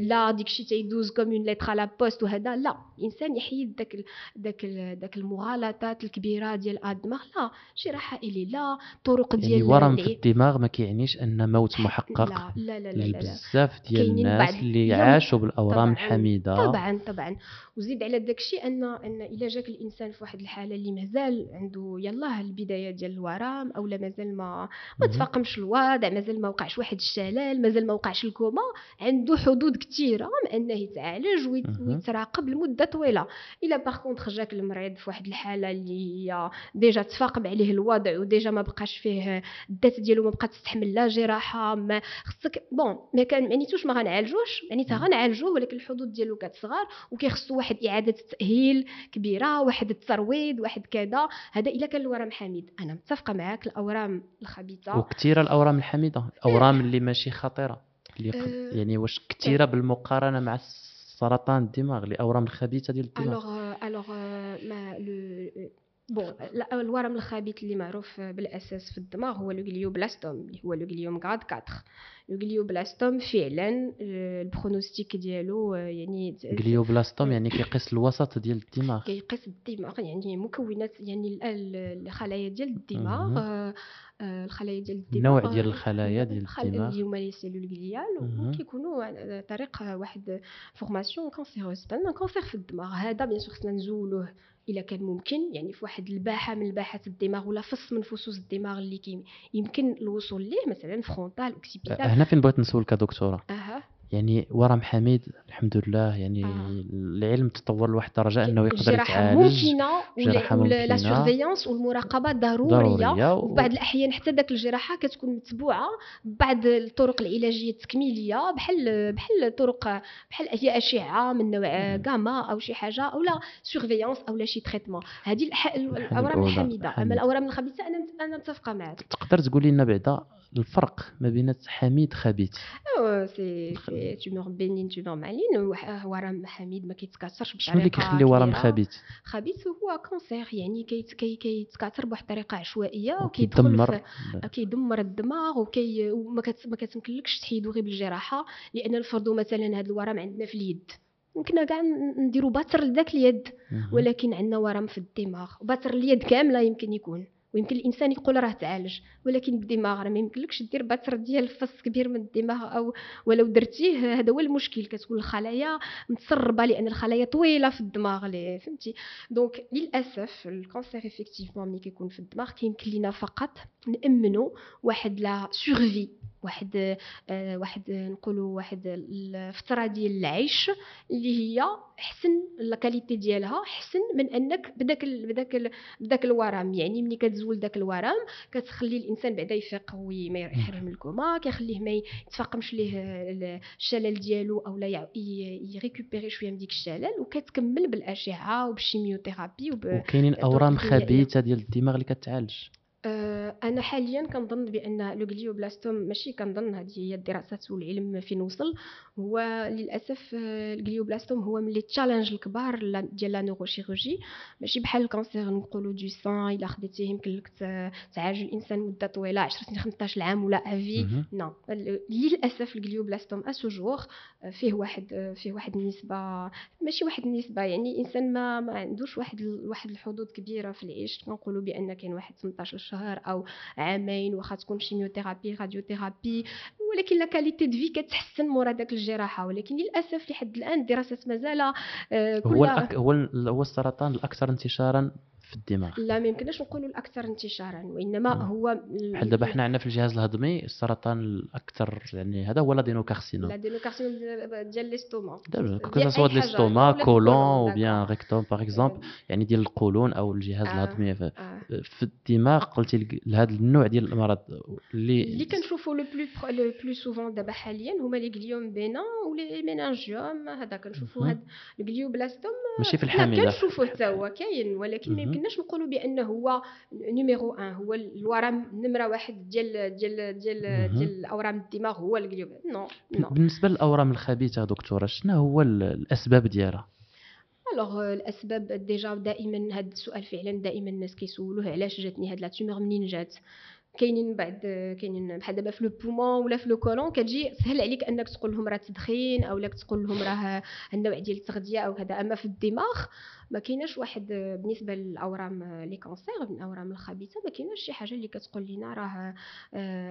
لا ديكشي تيدوز كوم اون ليتر على بوست وهذا. لا الإنسان يحيد داك داك داك المغالطات الكبيرة ديال الدماغ. لا جراحه الي لا طرق يعني ديال يعني ورم في الدماغ ما كيعنيش أن موت محقق لا لا لا لا, لا, لا. بزاف ديال الناس اللي عاشوا بالأورام الحميدة طبعا طبعا وزيد على داك الشيء ان أن إلا جاك الإنسان في واحد الحالة اللي مازال عنده يلاه البداية ديال الورم اولا مازال ما ما. تفاقمش الوضع مازال ما وقعش واحد الشلل مازال ما وقعش الكوما عنده حدود كثيره من أنه يتعالج. ويتراقب لمدة طويلة إلا par contre جاك المريض في واحد الحالة اللي هي déjà تفاقم عليه الوضع و déjà ما بقاش فيه الذات ديالو ما بقات تستحمل لا جراحة ما خصك bon ما كان معنيتوش ما غنعالجوش معناتها مم. غنعالجوه ولكن الحدود ديالو كتصغر وكيخصو واحد إعادة تاهيل كبيرة واحد الترويض واحد كذا. هذا إلا كان الورم حميد أنا متفقة معاك الأورام الخبيثة. وكثيره الأورام الحميدة. الاورام اللي ماشي خطيرة. اللي أه، يعني واش كثيره بالمقارنة مع سرطان الدماغ الأورام الخبيثة ديال الدماغ. alors alors mais le bon الورم الخبيث اللي معروف بالأساس في الدماغ هو le glioblastome اللي هو le gliome grade 4 le glioblastome فعلا آه، ال pronostic ديالو آه، يعني غليوبلاستوم يعني كيقيس الوسط ديال الدماغ كيقيس الدماغ يعني مكونات يعني ال- ال- الخلايا ديال الدماغ. آه، الخلايا ديال الدماغ النوع ديال الخلايا ديال الدماغ اللي هما لي سيلول غليال. وكيكونوا على طريق واحد فورماسيون كونسيروز بان كونسير في الدماغ هذا بيان سور خصنا نزولوه إلا كان ممكن يعني في واحد الباحة من الباحات الدماغ ولا فص من فصوص الدماغ اللي كي يمكن الوصول ليه مثلا فرونتال اوكسيبيتال هنا فين بغيت نسولك دكتورة؟ أها. يعني ورم حميد الحمد لله يعني آه. العلم تطور لواحد الدرجه إنه يقدر الجراحة يتعالج ممكنة جراحة ولا لا ممكنة. surveillance والمراقبة ضرورية ضرورية وفي بعض الأحيان حتى داك الجراحة كتكون متبوعة ببعض الطرق العلاجية التكميلية بحال بحال طرق بحال هي أشعة من نوع. غاما أو شي حاجة أو la surveillance أو لا شي traitement هذه الح- الأورام الحميدة أما. الأورام الخبيثة أنا أنا متفقه معك تقدر تقولي لنا بعدا الفرق ما بين حميد خبيث. سي سي tumeur bénigne tumeur maligne وح- ورم حميد ما كيتكاثرش شنو اللي بطريقة كيخلي ورم. خبيث خبيث هو cancer يعني كيت- كي كيتكاثر بواحد الطريقة عشوائية وكيدمر كيدمر. الدماغ وكي وما كت ما كتمكنلكش تحيدو غير بالجراحة لأن نفرضوا مثلا هذا الورم عندنا في اليد. ممكن كاع نديرو باتر لذاك اليد. ولكن عندنا ورم في الدماغ. باتر اليد كاملة يمكن يكون. ويمكن الإنسان يقول راه تعالج ولكن بالدماغ راه ما يمكنلكش دير باتر ديال فص كبير من الدماغ أو ولو درتيه هذا هو المشكل كتكون الخلايا متسربة لأن الخلايا طويلة في الدماغ اللي فهمتي؟ donc للأسف ال cancer effectivement ملي كيكون في الدماغ كيمكن لينا فقط نأمنوا واحد la survie واحد آه واحد نقولوا واحد الفترة ديال العيش اللي هي احسن la qualité ديالها احسن من أنك بداك ال بداك ال بداك الورم. يعني ملي كتزول داك الورم كتخلي الإنسان بعدا يفيق وما يخرج من الكوما كيخليه ما يتفاقمش ليه ال- الشلل ديالو أو لا ي récupérer شوية من ديك الشلل وكتكمل بالأشعة وبال chimiothérapie وب... وكاينين أورام. خبيثة ديال الدماغ اللي كتعالج. أنا حاليا كنظن بأن le glioblastome ماشي كنظن هذه هي الدراسات والعلم فين وصل. هو للأسف آه، ال glioblastome هو من les challenges الكبار ديال la neurochirurgie ماشي بحال ال cancer نقولوا du sein إلا خديتيه يمكن لك تعالج الإنسان مدة طويلة 10 سنين 15 عام ولا à vie. non للأسف ال glioblastome à ce jour فيه واحد فيه واحد النسبة ماشي واحد النسبة يعني الإنسان ما ما عندوش واحد واحد الحدود كبيرة في العيش كنقولوا بأن كاين واحد 18 شهر أو عامين واخا تكون chimiothérapie radiothérapie ولكن la qualité de vie كتحسن مورا داك الجراحة ولكن للأسف لحد الآن الدراسات مازال آه، هو كلها. هو هو السرطان الأكثر انتشارا في الدماغ لا ما يمكنناش نقولوا الأكثر انتشارا وإنما مم. هو ال- بحال دابا حنا عندنا في الجهاز الهضمي السرطان الأكثر يعني هذا هو ال adénocarcinome لا adénocarcinome ديال ديال l'estomac دابا ديال que ce soit ديال estomac ولا côlon ou bien. rectum par exemple يعني ديال القولون أو الجهاز آه. الهضمي آه. في الدماغ قلتي لهذا النوع ديال الامراض اللي اللي كنشوفوا le plus le plus souvent دابا حاليا هما les gliomes بينا و les méningiomes هذا كنشوفوا. هاد ال glioblastome ماشي في الحامله كنشوفوه حتى هو كاين ولكن ما. يمكنناش نقولوا بأنه هو numéro 1 هو الورم نمرة واحد ديال ديال ديال. ديال أورام الدماغ هو ال gliob non non بالنسبة للأورام الخبيثة دكتورة شنو هو ال- الأسباب ديالها alors الاسباب déjà دائما هذا السؤال فعلا دائما الناس كيسولوه علاش جاتني هاد la tumeur منين جات كاينين بعد كاينين بحال دابا في le poumon ولا في le côlon كتجي سهل عليك انك تقول لهم راه تدخين أو لك تقول لهم راه النوع ديال التغذيه أو هذا اما في الدماغ ما كايناش واحد بالنسبة للاورام les cancers الاورام الخبيثه ما كايناش شي حاجة اللي كتقول لنا راه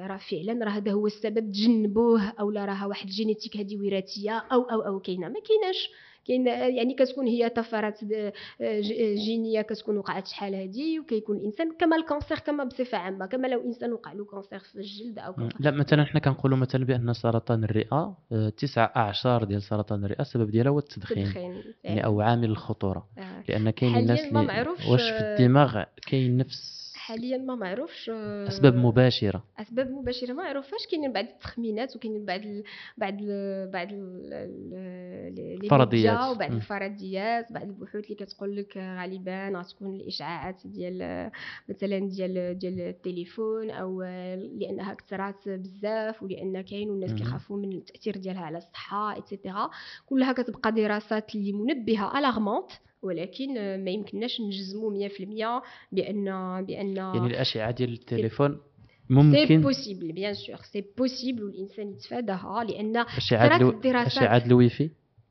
راه فعلا راه هذا هو السبب تجنبوه أو لا راه واحد ال génétique هذه وراثيه أو أو أو كاينة ما كايناش كاين يعني كتكون هي طفرات د- ج- جينية كتكون وقعت شحال هذه وكيكون الإنسان كما ال cancer كما بصفة عامة كما لو إنسان وقع له cancer في الجلد أو كذا لا مثلا حنا كنقولوا مثلا بأن سرطان الرئة آه، تسع أعشار ديال سرطان الرئة السبب ديالها هو التدخين تدخين يعني أو عامل الخطورة آه. لأن كاين الناس اللي واش في آه، الدماغ كاين نفس حاليا ما معروفش آه، أسباب مباشرة أسباب مباشرة ما عرفاش كاينين بعض التخمينات وكاينين بعض ال... بعض ال... بعض ال... الفرضيات. وبعض. الفرضيات بعض البحوث اللي كتقول لك غالبا غتكون الإشعاعات ديال مثلا ديال ديال التليفون أو لأنها كثرات بزاف ولأن كاين والناس. كيخافوا من التأثير ديالها على الصحة et cetera كلها كتبقى دراسات اللي منبهة الارمونت ولكن ما يمكنناش نجزموا 100% بان بأن يعني الأشعة ديال التليفون c'est ممكن possible bien sûr c'est possible والإنسان يتفاداها لأن أشعة. الدراسات أشعة الويفي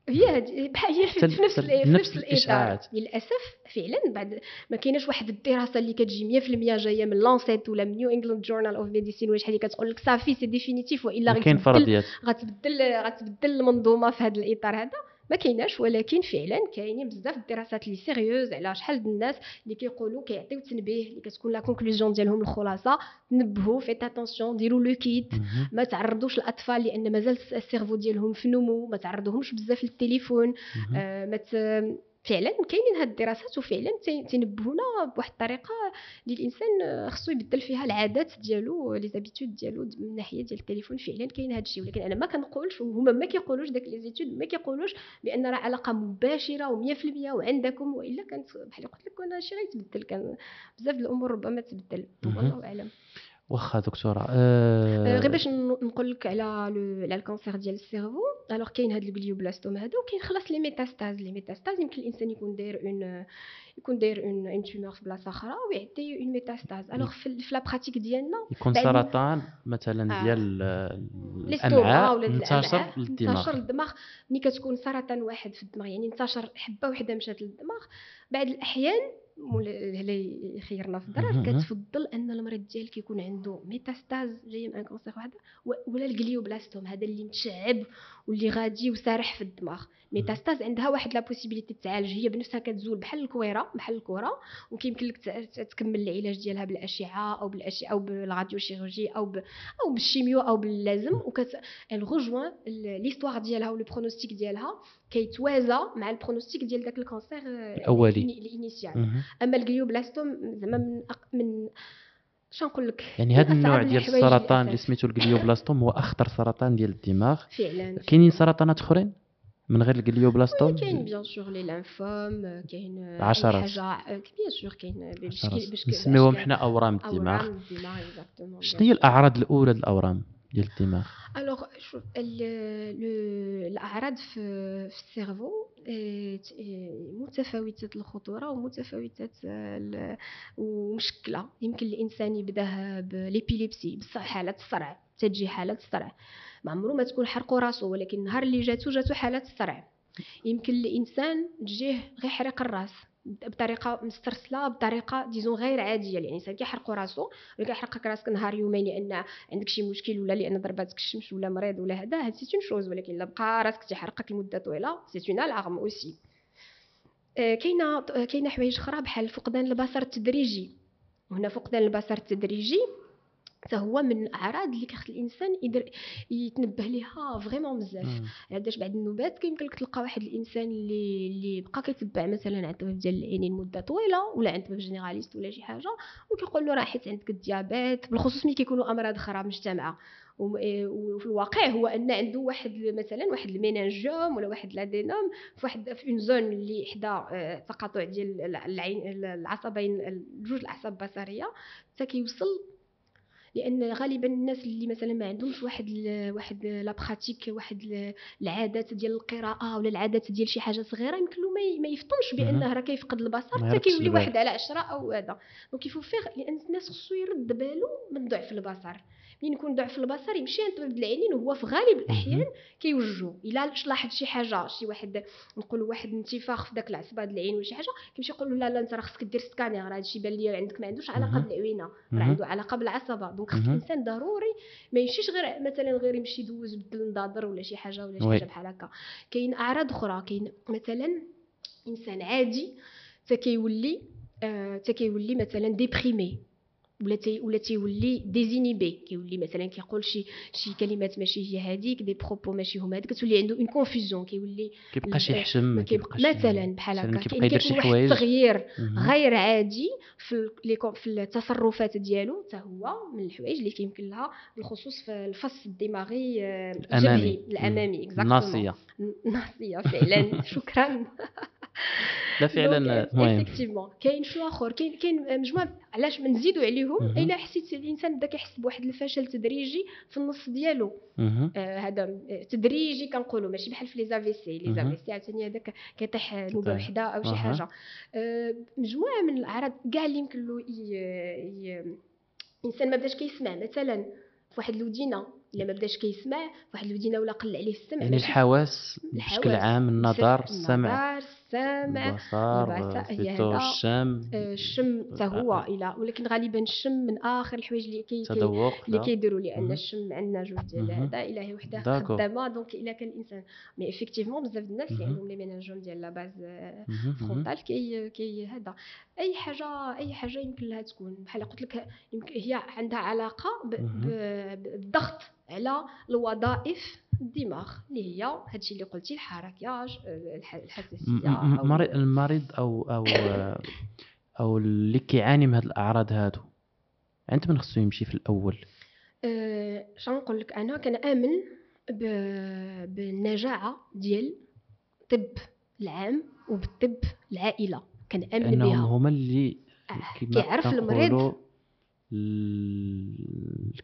هي بحال هي في نفس نفس الإشعاعات. للأسف فعلا بعد ما كايناش واحد الدراسة اللي كتجي 100% جاية من Lancet ولا من New England Journal of Medicine ولا شحال اللي كتقول لك صافي c'est définitif وإلا غتبدل غتبدل غتبدل المنظومة في هذا الإطار هذا ما كايناش ولكن فعلا كاينين بزاف الدراسات اللي sérieuses على شحال الناس اللي كيقولوا كيعطيو تنبيه اللي كتكون la conclusion ديالهم الخلاصة تنبهوا faites attention ديروا لو كيت. ما تعرضوش الاطفال لأن مازال ال cerveau ديالهم في نمو ما تعرضوهمش بزاف للتليفون. آه ما فعلا كاينين هاد الدراسات وفعلا تينبهونا بواحد الطريقة اللي الإنسان خصو يبدل فيها العادات ديالو les habitudes ديالو من الناحيه ديال التليفون. فعلا كاين هاد الشيء ولكن أنا ما كنقولش وهما ما كيقولوش داك les études ما كيقولوش بأن راه علاقة مباشرة و100% وعندكم وإلا كانت بحال قلت لك كون شي غيتبدل كان بزاف د الأمور ربما تبدل. والله أعلم. واخا دكتورة. آه، آه... غير باش نقول لك على le على ال cancer ديال ال cerveau alors كاين هاد ال glioblastome هذا وكاين خلاص les métastases les métastases يمكن الإنسان يكون داير une يكون داير une une tumeur في بلاصة أخرى ويعطي une métastase alors في, في la pratique ديالنا يكون سرطان مثلا آه. ديال آه، الأمعاء ولا انتشر للدماغ. انتشر للدماغ. ملي كتكون سرطان واحد في الدماغ يعني انتشر حبة وحدة مشات للدماغ. بعض الأحيان هلا يخيرنا في مهم. كتفضل أن المريض ديالك يكون عنده métastase جاية من cancer واحد ولا ال glioblastome هذا اللي متشعب واللي غادي وسارح في الدماغ. métastase عندها واحد la possibilité تعالج. هي بنفسها كتزول بحال الكويرة بحال الكره وكيمكن لك تكمل العلاج ديالها بالأشعة أو بالأشعة أو بال radiochirurgie أو ب... أو بال chimio أو باللازم. وكت الغجوان l'histoire ديالها و le pronostic ديالها. كيتوازى مع ال pronostic ديال داك ال cancer الأولي. الإني- ال initial. أما ال glioblastome زعما من أق... من شنقول لك يعني هذا النوع ديال السرطان اللي. سميتو glioblastome هو أخطر سرطان ديال الدماغ فعلا كاينين سرطانات أخرين من غير glioblastome كاين bien sûr les lymphomes كاين أي عشرات. حاجة bien sûr كاين بشكل نسميوهم حنا أورام الدماغ شنو هي. الأعراض الأولى ديال الاورام ديال الدماغ. alors شوف الأعراض في cerveau آه، ت- آه، متفاوته الخطورة ومتفاوته ال- ومشكلة. يمكن الإنسان يبداه ب l'épilepsie بصح حاله الصرع تجي حاله الصرع ما عمرو ما تكون حرقو راسو ولكن النهار اللي جاتو جاتو حاله الصرع يمكن الإنسان تجيه غير حريق الراس. بطريقة مسترسلة بطريقة disons غير عادية. يعني الانسان كيحرقو راسو ولا كيحرقك راسك نهار يومين لأن عندك شي مشكل ولا لأن ضرباتك الشمس ولا مريض ولا هذا هاد c'est une chose. ولكن إلا بقى راسك تيحرقك لمدة طويلة c'est une alarme aussi. كاينة كاينة حوايج أخرى بحال فقدان البصر التدريجي. وهنا فقدان البصر التدريجي حتى هو من الاعراض اللي كيخص الإنسان يدير يتنبه ليها vraiment بزاف. علاش بعد النوبات كيمكن لك تلقى واحد الإنسان اللي اللي بقى كيتبع مثلا عند طبيب ديال العينين مده طويلة ولا عند طبيب généraliste ولا شي حاجة وكيقول له راه حيت عندك ال diabète بالخصوص ملي كيكونوا أمراض أخرى مجتمعه إيه، وفي الواقع هو أن عنده واحد مثلا واحد méningiome ولا واحد l'adénome في واحد في une zone اللي حدا آه، تقاطع ديال الع- العين العصبين جوج الأعصاب البصرية. حتى كيوصل لأن غالبا الناس اللي مثلا ما عندهمش واحد ال واحد la pratique واحد ال- العادات ديال القراءة ولا العادات ديال شي حاجة صغيرة يمكن له ما يفطنش بانه راه كيفقد البصر حتى كيولي. واحد على عشرة أو هذا. donc il faut faire لأن الناس خصو يرد باله من ضعف البصر. ملي يكون ضعف البصر يمشي عند طبيب العينين وهو في غالب الأحيان كيوجهو إلا لاحظ شي حاجة شي واحد نقولوا واحد انتفاخ في داك العصبة ديال العين ولا شي حاجة كيمشي يقول له لا لا أنت راه خصك دير سكانير راه هادشي بان لي عندك ما عندوش علاقة. بالعوينه راه. عنده علاقة بالعصبة donc خص. الانسان ضروري ما يمشيش غير مثلا غير يمشي يدوز بدل النظاظر ولا شي حاجة ولا شي. حاجة بحال هكا كاين أعراض أخرى كاين مثلا إنسان عادي حتى كيولي آه، حتى كيولي مثلا déprimé ولا تي ولا تيولي désinhibé كيولي مثلا كيقول شي شي كلمات ماشي هي هذيك des propos ماشي هما هذيك كتولي عنده une confusion كيولي كيبقاش ال- يحشم ما ما كيب- كيبقاش مثلا بحال هكا كيبقى يدير شي حوايج التغيير مهم. غير عادي في في التصرفات ديالو حتى هو من الحوايج اللي كيمكن لها بالخصوص في الفص الدماغي الامامي exactement. الناصيه ناصيه فعلا شكرا لا فعلا المهم effectivement كاين شنو آخر كاين كاين مجموعة علاش ما نزيدوا عليهم مهم. إلا حسيت الإنسان بدا كيحس بواحد الفشل تدريجي في النص ديالو مهم. آه، هذا آه، تدريجي كنقولوا ماشي بحال في les AVC les مهم. AVC عاوتاني هذاك كيطيح نوبه. وحدة أو شي. حاجة آه، مجموعة من الأعراض كاع اللي يمكن له. الإنسان ما بداش كيسمع مثلا في واحد الودينة إلا ما بداش كيسمع في واحد الودينة ولا قل عليه السمع يعني الحواس. بشكل عام النظر السمع السمع البصر البصر، هي بليتو هذا. الشم آه، الشم حتى هو إلى ولكن غالبا الشم من آخر الحوايج اللي كي اللي. كيديروا لأن. الشم عندنا جوج ديال. هذا الا هي وحده. خدامة donc إلا كان الانسان mais effectivement بزاف د الناس اللي. عندهم les méningiomes ديال la base آه،. frontale كي كي هذا أي حاجة أي حاجة يمكن لها تكون بحال قلت لك يمكن هي عندها علاقة بالضغط على الوظائف الدماغ اللي هي هادشي اللي قلتي الحركياج الح- الحساسية م- م- أو- مريض المريض أو أو أو اللي كيعاني من هاد الأعراض هادو. عند من خصو يمشي في الأول؟ أه شنقول لك؟ أنا كنأمن بالنجاعة ديال الطب العام وبالطب العائلة. كنأمن بها. هما اللي آه، كيعرف المريض ال-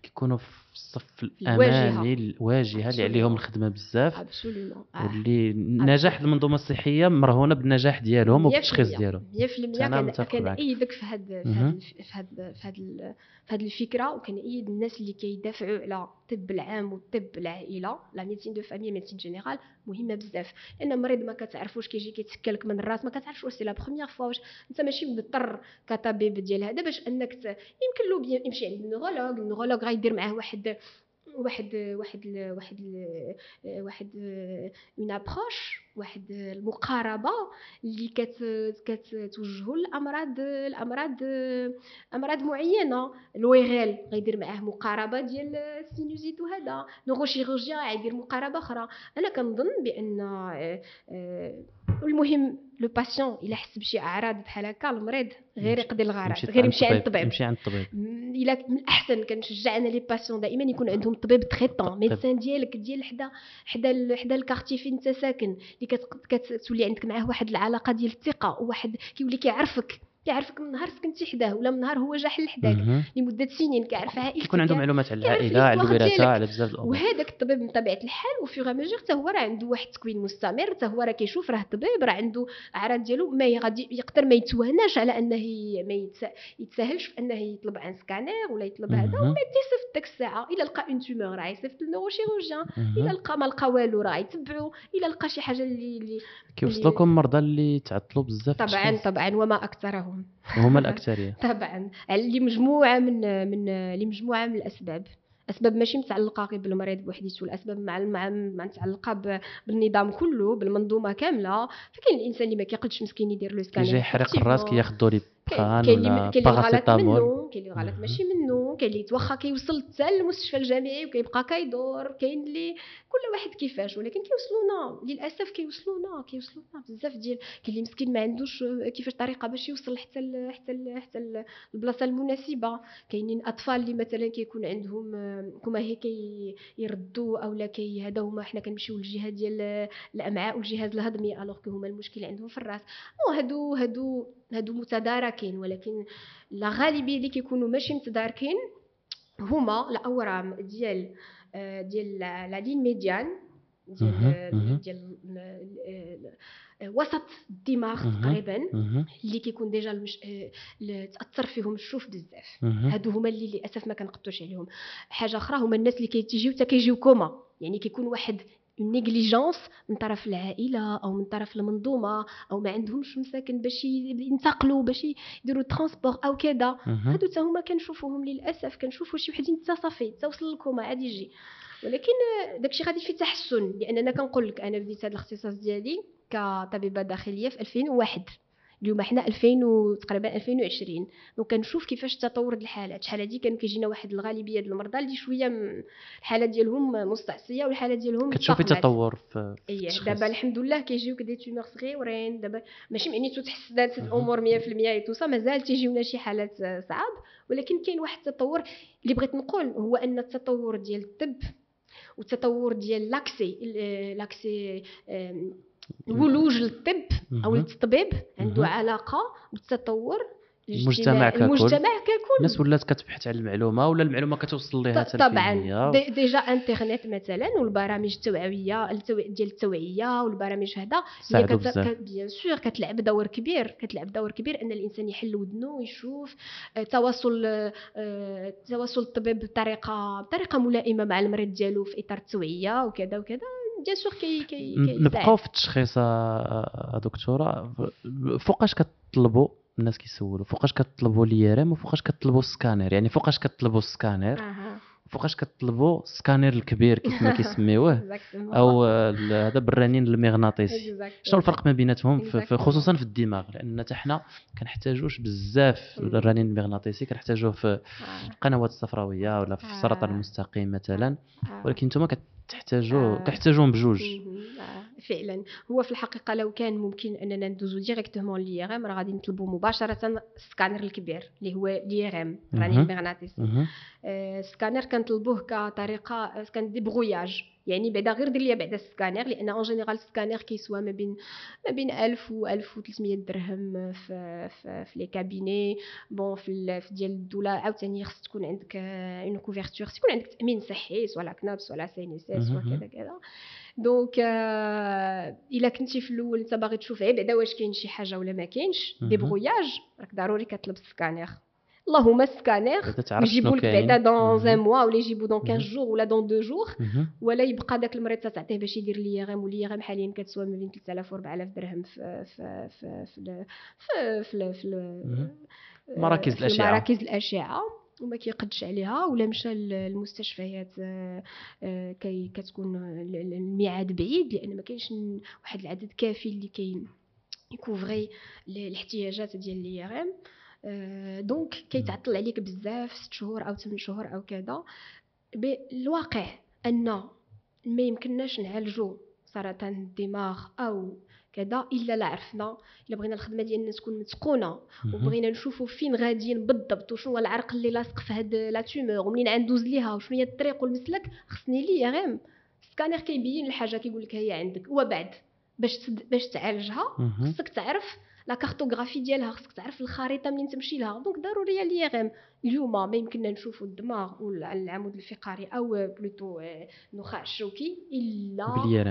كيكونوا في الصف الواجهة. الامامي الواجهة اللي عليهم الخدمة بزاف. ابسولومون واللي نجاح المنظومة الصحية مرهونة بالنجاح ديالهم وبالتشخيص ديالهم. 100% أنا كان. كنأيدك في هاد في. هاد ال- في هاد الفكرة وكنأيد الناس اللي كيدافعوا على الطب العام والطب العائله la médecine de famille médecine générale مهمه بزاف لأن المريض ما كتعرفوش كيجي كيتسكلك من الراس ما كتعرفش واش c'est la première fois واش انت ماشي مضطر كطبيب ديال هذا باش انك ت... يمكن له يمشي عند ال neurologue ال neurologue غيدير معاه واحد واحد واحد واحد واحد une approche واحد المقاربة اللي كت كتوجهوا الامراض الامراض أمراض معينة. ال ORL غيدير معاه مقاربة ديال ال sinusite وهذا. neurochirurgien غيدير مقاربة أخرى. أنا كنظن بأن آه، المهم le patient إلا حس بشي أعراض بحال هكا المريض غير يقضي الغرض غير يمشي عند الطبيب. يمشي عند الطبيب. إلا من الأحسن كنشجع أنا les patients دائما يكون عندهم طبيب traitant médecin ديالك ديال حدا حدا حدا ال quartier فين انت ساكن اللي كت- كتولي عندك معاه واحد العلاقة ديال الثقة وواحد كيولي كيعرفك. كيعرفك من نهار سكنتي حداه ولا من نهار هو جا حل حداك. لمدة سنين كيعرف عائلتك كيكون عنده معلومات على العائله على الوراثة. على بزاف الأمور وهذاك الطبيب من طبيعة الحال وف mise à jour حتى هو راه عنده واحد التكوين مستمر حتى هو راه كيشوف راه طبيب راه عنده أعراض ديالو ما غادي يقدر ما يتوهناش على أنه ما يتس- يتساهلش في أنه يطلب عن سكانير ولا يطلب هذا. وما يصيفط ديك الساعة إلا لقى une tumeur راه يصيفط ال neurochirurgien مهم. إلا لقى ما لقى والو راه يتبعو إلا لقى شي حاجة اللي, كيوصلوكم مرضى اللي تعطلوا بزاف طبعا. طبعا وما اكثرهم هما الأكثرية. طبعا. لمجموعه من من لمجموعه من الأسباب. أسباب ماشي متعلقة غير بالمريض بوحديته. الأسباب مع مع متعلقة بالنظام كله بالمنظومة كاملة. فكاين الإنسان اللي ما كيقدش مسكين يدير le scanner كيجي يحرق الراس كياخذ بخان كاين اللي paracétamol منه كاين اللي مهم. ماشي منه كاين اللي توخا كيوصل حتى للمستشفى الجامعي وكيبقى كيدور كاين اللي كل واحد كيفاش ولكن كيوصلونا للأسف كيوصلونا كيوصلونا بزاف ديال كاين اللي مسكين ما عندوش كيفاش طريقة باش يوصل حتى ل... حتى ل... حتى البلاصة المناسبة. كاينين أطفال اللي مثلا كيكون عندهم كما هي كي يردوا اولا كي هذا هما حنا كنمشيو للجهة ديال الأمعاء والجهاز الهضمي alors que هما المشكل عندهم في الرأس. وهادو هادو هادو متداركين ولكن لا غالبية اللي كيكونوا ماشي متداركين هما الأورام ديال آه، ديال la ligne médiane ديال مهم. ديال ال- ال- وسط الدماغ. تقريبا. اللي كيكون déjà المش... آه، تأثر فيهم الشوف بزاف. هادو هما اللي للأسف ما كنقطوش عليهم حاجة أخرى هما الناس اللي كيتيجيو حتى كيجيو كوما يعني كيكون واحد négligence من طرف العائلة أو من طرف المنظومة أو ما عندهمش مساكن باش ينتقلوا باش يديروا transport أو كذا. هادو حتى هما كنشوفوهم للأسف كنشوفوا شي وحدين حتى صافي حتى وصل الكوما عاد يجي. ولكن داكشي غادي فيه تحسن لأن أنا كنقول لك أنا بديت هذا الاختصاص ديالي كطبيبة داخلية في 2001 اليوم حنا 2000 و- تقريبا 2020 donc كنشوف كيفاش تطور الحالات شحال هادي كانوا كيجينا واحد الغالبية ديال المرضى اللي شوية م- الحالة ديالهم مستعصية والحالة ديالهم كتشوفي. تطور في إيه التشخيص. دابا الحمد لله كيجيوك des tumeurs صغيورين دابا ماشي معنيتو تحسنات. الأمور 100% et tout ça مازال تيجيونا شي حالات صعاب ولكن كاين واحد التطور اللي بغيت نقول هو أن التطور ديال الطب والتطور ديال l'accès l'accès آم، الولوج للطب أو مهم. للتطبيب عنده. علاقة بالتطور المجتمع ككل. المجتمع ككل الناس ولات كتبحث على المعلومة ولا المعلومة كتوصل حتى طبعا. دي- déjà internet مثلا والبرامج التوعويه التو- ديال التوعية والبرامج هذا هي كت... bien sûr كتلعب دور كبير كتلعب دور كبير أن الإنسان يحل ودنه ويشوف آه، تواصل آه، تواصل الطبيب بطريقه بطريقة ملائمة مع المريض ديالو في إطار التوعية وكذا وكذا bien sûr كي كي. نبقاو في التشخيص آه، دكتورة فوقاش كطلبوا الناس كيسولوا فوقاش كطلبوا ال IRM وفوقاش كطلبوا السكانر يعني فوقاش كطلبوا السكانر أها وفوقاش كطلبوا السكانر الكبير كيف ما كيسميوه. أو آه، هذا بالرنين المغناطيسي. شنو الفرق ما بيناتهم. خصوصا في الدماغ لأن حتى حنا كنحتاجوش بزاف. الرنين المغناطيسي كنحتاجوه في آه، القنوات الصفراويه ولا في السرطان آه. المستقيم مثلا آه. ولكن نتوما كتحتاجوا آه. كتحتاجوهم بجوج مهم. آه، فعلا هو في الحقيقة لو كان ممكن أننا ندوزو directement l'IRM راه غادي نطلبوا مباشرة السكانر الكبير اللي هو l'IRM راني. المغناطيسي مهم. آه، السكانر كنطلبوه كطريقة آه، كان débrouillage يعني بعدا غير دير ليا بعدا السكانر لأن en général ال scanner كيسوا ما بين ما بين 1000 و 1300 درهم في في, في les cabinets bon في, في ديال الدولة عاوتاني خص تكون عندك une couverture خص يكون عندك تأمين صحي سواء CNOPS ولا CNSS مهم. وكذا كذا donc آه، إلا كنتي في الأول أنت باغي تشوف غير بعدا واش كاين شي حاجة ولا ما كاينش مهم. débrouillage راك ضروري كتطلب السكانر اللهم تعرف يجيبوا لك بعدا dans. un mois ولا يجيبوا dans مهم. 15 jours ولا dans 2 jours. ولا يبقى داك المريض تعطيه باش يدير l'IRM و l'IRM حاليا كتسوى ما بين 3000 و 4000 درهم في في في في في في, في, مهم. آه، مراكز في الأشعة. مراكز الأشعة وما كيقدش عليها ولا مشى للمستشفيات آه، آه، كي كتكون ال- ال- الميعاد بعيد لأن ما كاينش واحد العدد كافي اللي كاين ي couvrir ال- الاحتياجات ديال l'IRM. donc كيتعطل عليك بزاف ست شهور أو 8 شهور أو كذا. بالواقع أن ما يمكنناش نعالجو سرطان الدماغ أو كذا إلا لا عرفنا إلا بغينا الخدمة ديالنا تكون متقونة. وبغينا نشوفوا فين غاديين بالضبط وشنو هو العرق اللي لاصق في هاد la tumeur ومنين غندوز ليها وشنو هي الطريق والمسلك خصني ليا غير السكانر كيبين الحاجة كيقول لك هي عندك وبعد باش تد... باش تعالجها. خصك تعرف la cartographie ديالها خصك تعرف الخريطة منين تمشي لها donc ضروريه ليا غير اليوم ما يمكننا نشوفوا الدماغ والعمود الفقري أو plutôt آه، النخاع الشوكي إلا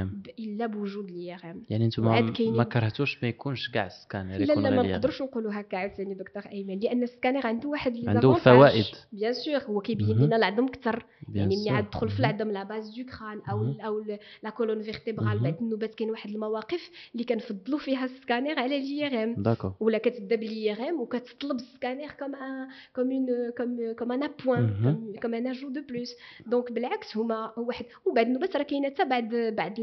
ب- إلا بوجود ال IRM يعني نتوما وعاد ما كاينين- كرهتوش ما يكونش كاع السكانر لا يكون لا ما نقدرش نقولوا هكا عاوتاني دكتور أيمن لأن السكانر عنده واحد عنده. فوائد. bien sûr هو كيبين. لنا العظم أكثر يعني ملي. عاد تدخل في. العظم la base du crâne أو. ال أو la colonne vertébrale. بعد النوبات كاين واحد المواقف اللي كنفضلوا فيها السكانر على ال IRM d'accord ولا كتبدا بال IRM وكتطلب ال scanner comme un comme un comme comme un point مهم. comme un ajout de plus donc بالعكس هما واحد وبعد النوبات راه كاينة حتى بعد بعد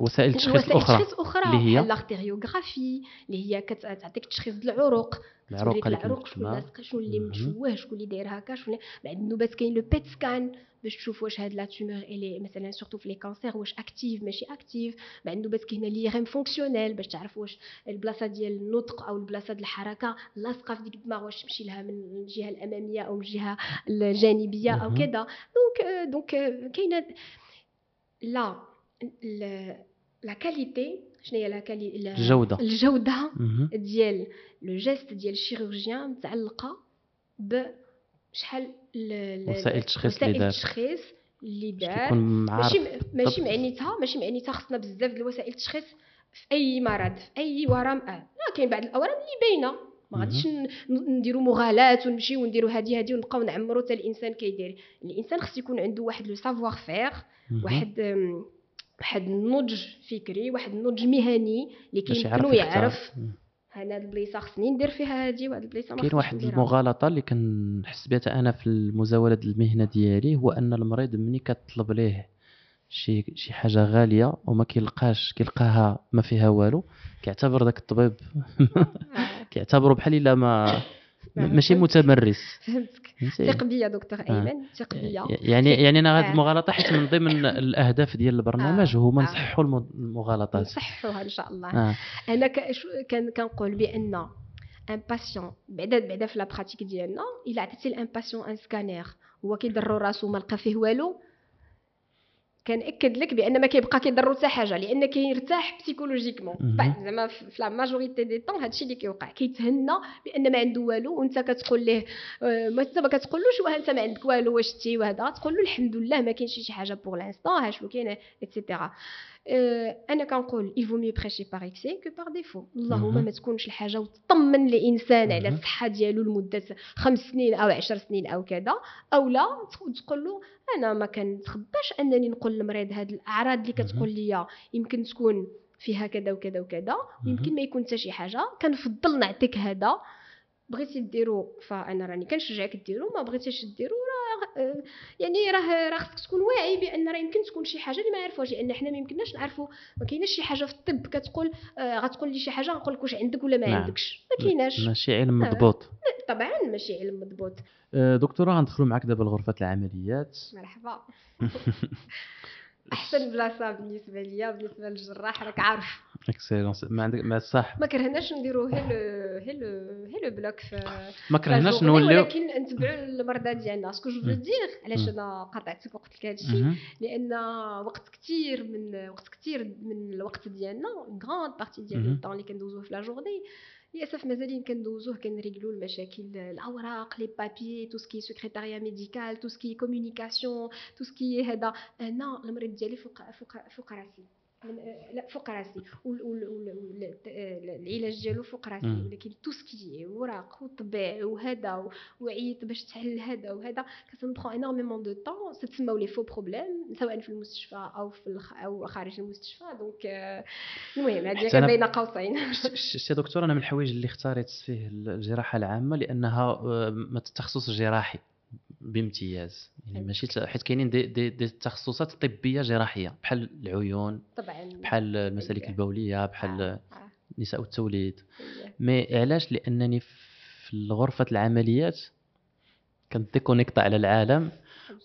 وسائل تشخيص وسائل أخرى أخرى اللي هي؟ ال artériographie اللي هي كتعطيك تشخيص العروق العروق العروق شكون كنتسمع لاصق شكون اللي. متشوه شكون اللي داير هكا شكون بعد النوبات كاين le PET scan باش تشوف واش هاد la tumeur الي مثلا surtout في les cancers واش active ماشي active بعد النوبات كاين l'IRM fonctionnelle باش تعرف واش البلاصة ديال النطق أو البلاصة ديال الحركة لاصقة في ديك الدماغ واش تمشي لها من الجهة الأمامية أو الجهة الجانبية أو. كذا donc donc كاينة la la qualité شنو هي la quali. الجودة مهم. ديال لو جيست ديال الشيروجيان متعلقة بشحال ال- ال- وسائل التشخيص اللي وسائل دار. التشخيص اللي دار ماشي ماشي. معنيتها ماشي معنيتها خصنا بزاف ديال وسائل التشخيص في أي مرض في أي ورم آه. لا كاين بعض الأورام اللي باينة ما غاديش ن- ن- نديروا مغالاه ونمشيو ونديروا هادي هادي ونبقاو نعمروا حتى الإنسان كيدير الإنسان خص يكون عنده واحد لو سافوار مهم. واحد واحد النضج فكري واحد النضج مهني اللي كيمكنو يعرف. أنا البلايصة خصني ندير فيها هادي وهاد البلايصة ما كاين واحد. المغالطة اللي كنحس بها أنا في المزاولة ديال المهنة ديالي هو أن المريض ملي كتطلب ليه شي شي حاجة غالية وما كيلقاش كيلقاها ما فيها والو كيعتبر داك الطبيب آه، كيعتبروا بحال إلا ما ماشي فهمت. متمرس؟ ثق بيا دكتور آه. إيمن ثق بيا يعني يعني أنا هذه آه. المغالطة حيت من ضمن الأهداف ديال البرنامج آه. هما. نصححوا الم- المغالطات نصححوها إن شاء الله أنا كنقول بأن un patient بعدا بعدا في la pratique ديالنا إلا عطيتي ل un patient un scanner هو كيضرو راسو ما لقى فيه والو كنأكد لك بأن ما كيبقى كيضرو حتى حاجة لأن كيرتاح psychologiquement زعما في la majorité du temps هادشي اللي كيوقع. كيتهنى بأن ما عنده والو وأنت كتقول ليه آه، ما أنت ما كتقولوش واه أنت ما عندك والو واش تي وهذا؟ تقول له الحمد لله ما كاينش شي حاجة pour l'instant ها شنو كاين et cetera أنا كنقول il vaut mieux prêcher par excès que par défaut. اللهم. ما تكونش الحاجة وتطمن الانسان على. الصحة ديالو لمدة خمس سنين أو عشر سنين أو كذا أو لا تق- تقول له أنا ما كنتخباش أنني نقول للمريض هاد الأعراض اللي كتقول لي يمكن تكون فيها كذا وكذا وكذا ويمكن ما يكون حتى شي حاجة. كنفضل نعطيك هذا. بغيتي ديرو فأنا راني كنشجعك ديرو ما بغيتيش ديرو راه آه، يعني راه راه خصك تكون واعي بأن راه يمكن تكون شي حاجة اللي ما عرفوهاش لأن حنا ما يمكنناش نعرفوا ما كايناش شي حاجة في الطب كتقول آه غتقول لي شي حاجة نقول لك واش عندك ولا ما نعم. عندكش ما كايناش ماشي علم آه. مضبوط طبعا ماشي علم مضبوط آه، دكتورة غندخلوا معك دابا لغرفة العمليات مرحبا أحسن بلاصة بالنسبة ليا بالنسبة للجراح راك عارف excellence ما عندك ما صح ما كرهناش نديرو هي le هي le هي le bloc في ما كرهناش نوليو ولكن نتبعوا المرضى ديالنا ce que je. دير علاش مم. أنا قاطعتك وقت لك هادشي مهم. لأن وقت كثير من وقت كثير من الوقت ديالنا grande partie ديال. ال temps اللي كندوزوه في la journée للأسف مازالين كندوزوه كنريغلو المشاكل الأوراق les papiers tout ce qui secrétariat médical tout ce qui communication tout ce qui هذا. أنا المريض ديالي فوق فوق فوق راسي. من آه، لا فوق راسي. وال- وال- وال- وال- آه، ديالو فوق راسي. ولكن tout ce qui اوراق وطبيع وهذا وعيط باش تحل هذا وهذا كتنبخو énormément de temps تسماو les faux problèmes سواء في المستشفى أو في الخ... أو خارج المستشفى. donc آه، المهم هذه بين قوسين. شتي دكتور أنا من الحوايج اللي اختاريت فيه الجراحة العامة لأنها ما التخصص جراحي. بامتياز. يعني ماشي ت- حيت كاينين دي, دي, دي تخصصات طبية جراحية بحال العيون طبعا. بحال المسالك. البولية بحال آه، آه، النساء والتوليد. mais علاش؟ لأنني في غرفه العمليات كن déconnecter على العالم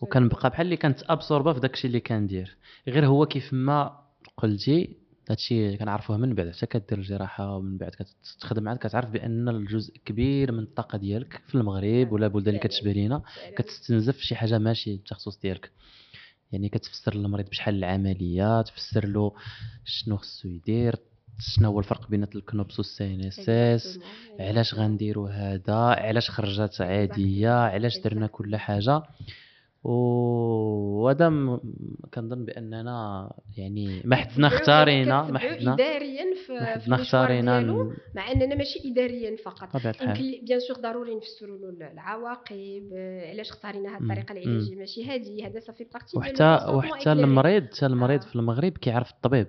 وكنبقى بحال اللي كنت absorbé في داكشي اللي كندير. غير هو كيف ما قلتي هادشي كنعرفوه من بعد حتى كدير الجراحة ومن بعد كتخدم عاد كتعرف بأن الجزء كبير من الطاقة ديالك في المغرب ولا البلدان اللي. كتشبه لينا. كتستنزف في شي حاجة ماشي التخصص ديالك يعني كتفسر للمريض بشحال العملية تفسر له شنو خصو يدير شنو هو الفرق بين ال CNOPS وال CNSS علاش. غنديروا هذا علاش خرجت عادية علاش درنا كل حاجة وهذا كنظن بأننا يعني ما حدنا اختارينا ما حدنا اداريا في اختارينا مع أننا ماشي اداريا فقط. يمكن bien sûr ضروري نفسروا له العواقب آه، علاش اختارينا هذه. الطريقة العلاجية. ماشي هذه هذا صافي partie وحتى وحتى المريض حتى المريض آه. في المغرب كيعرف الطبيب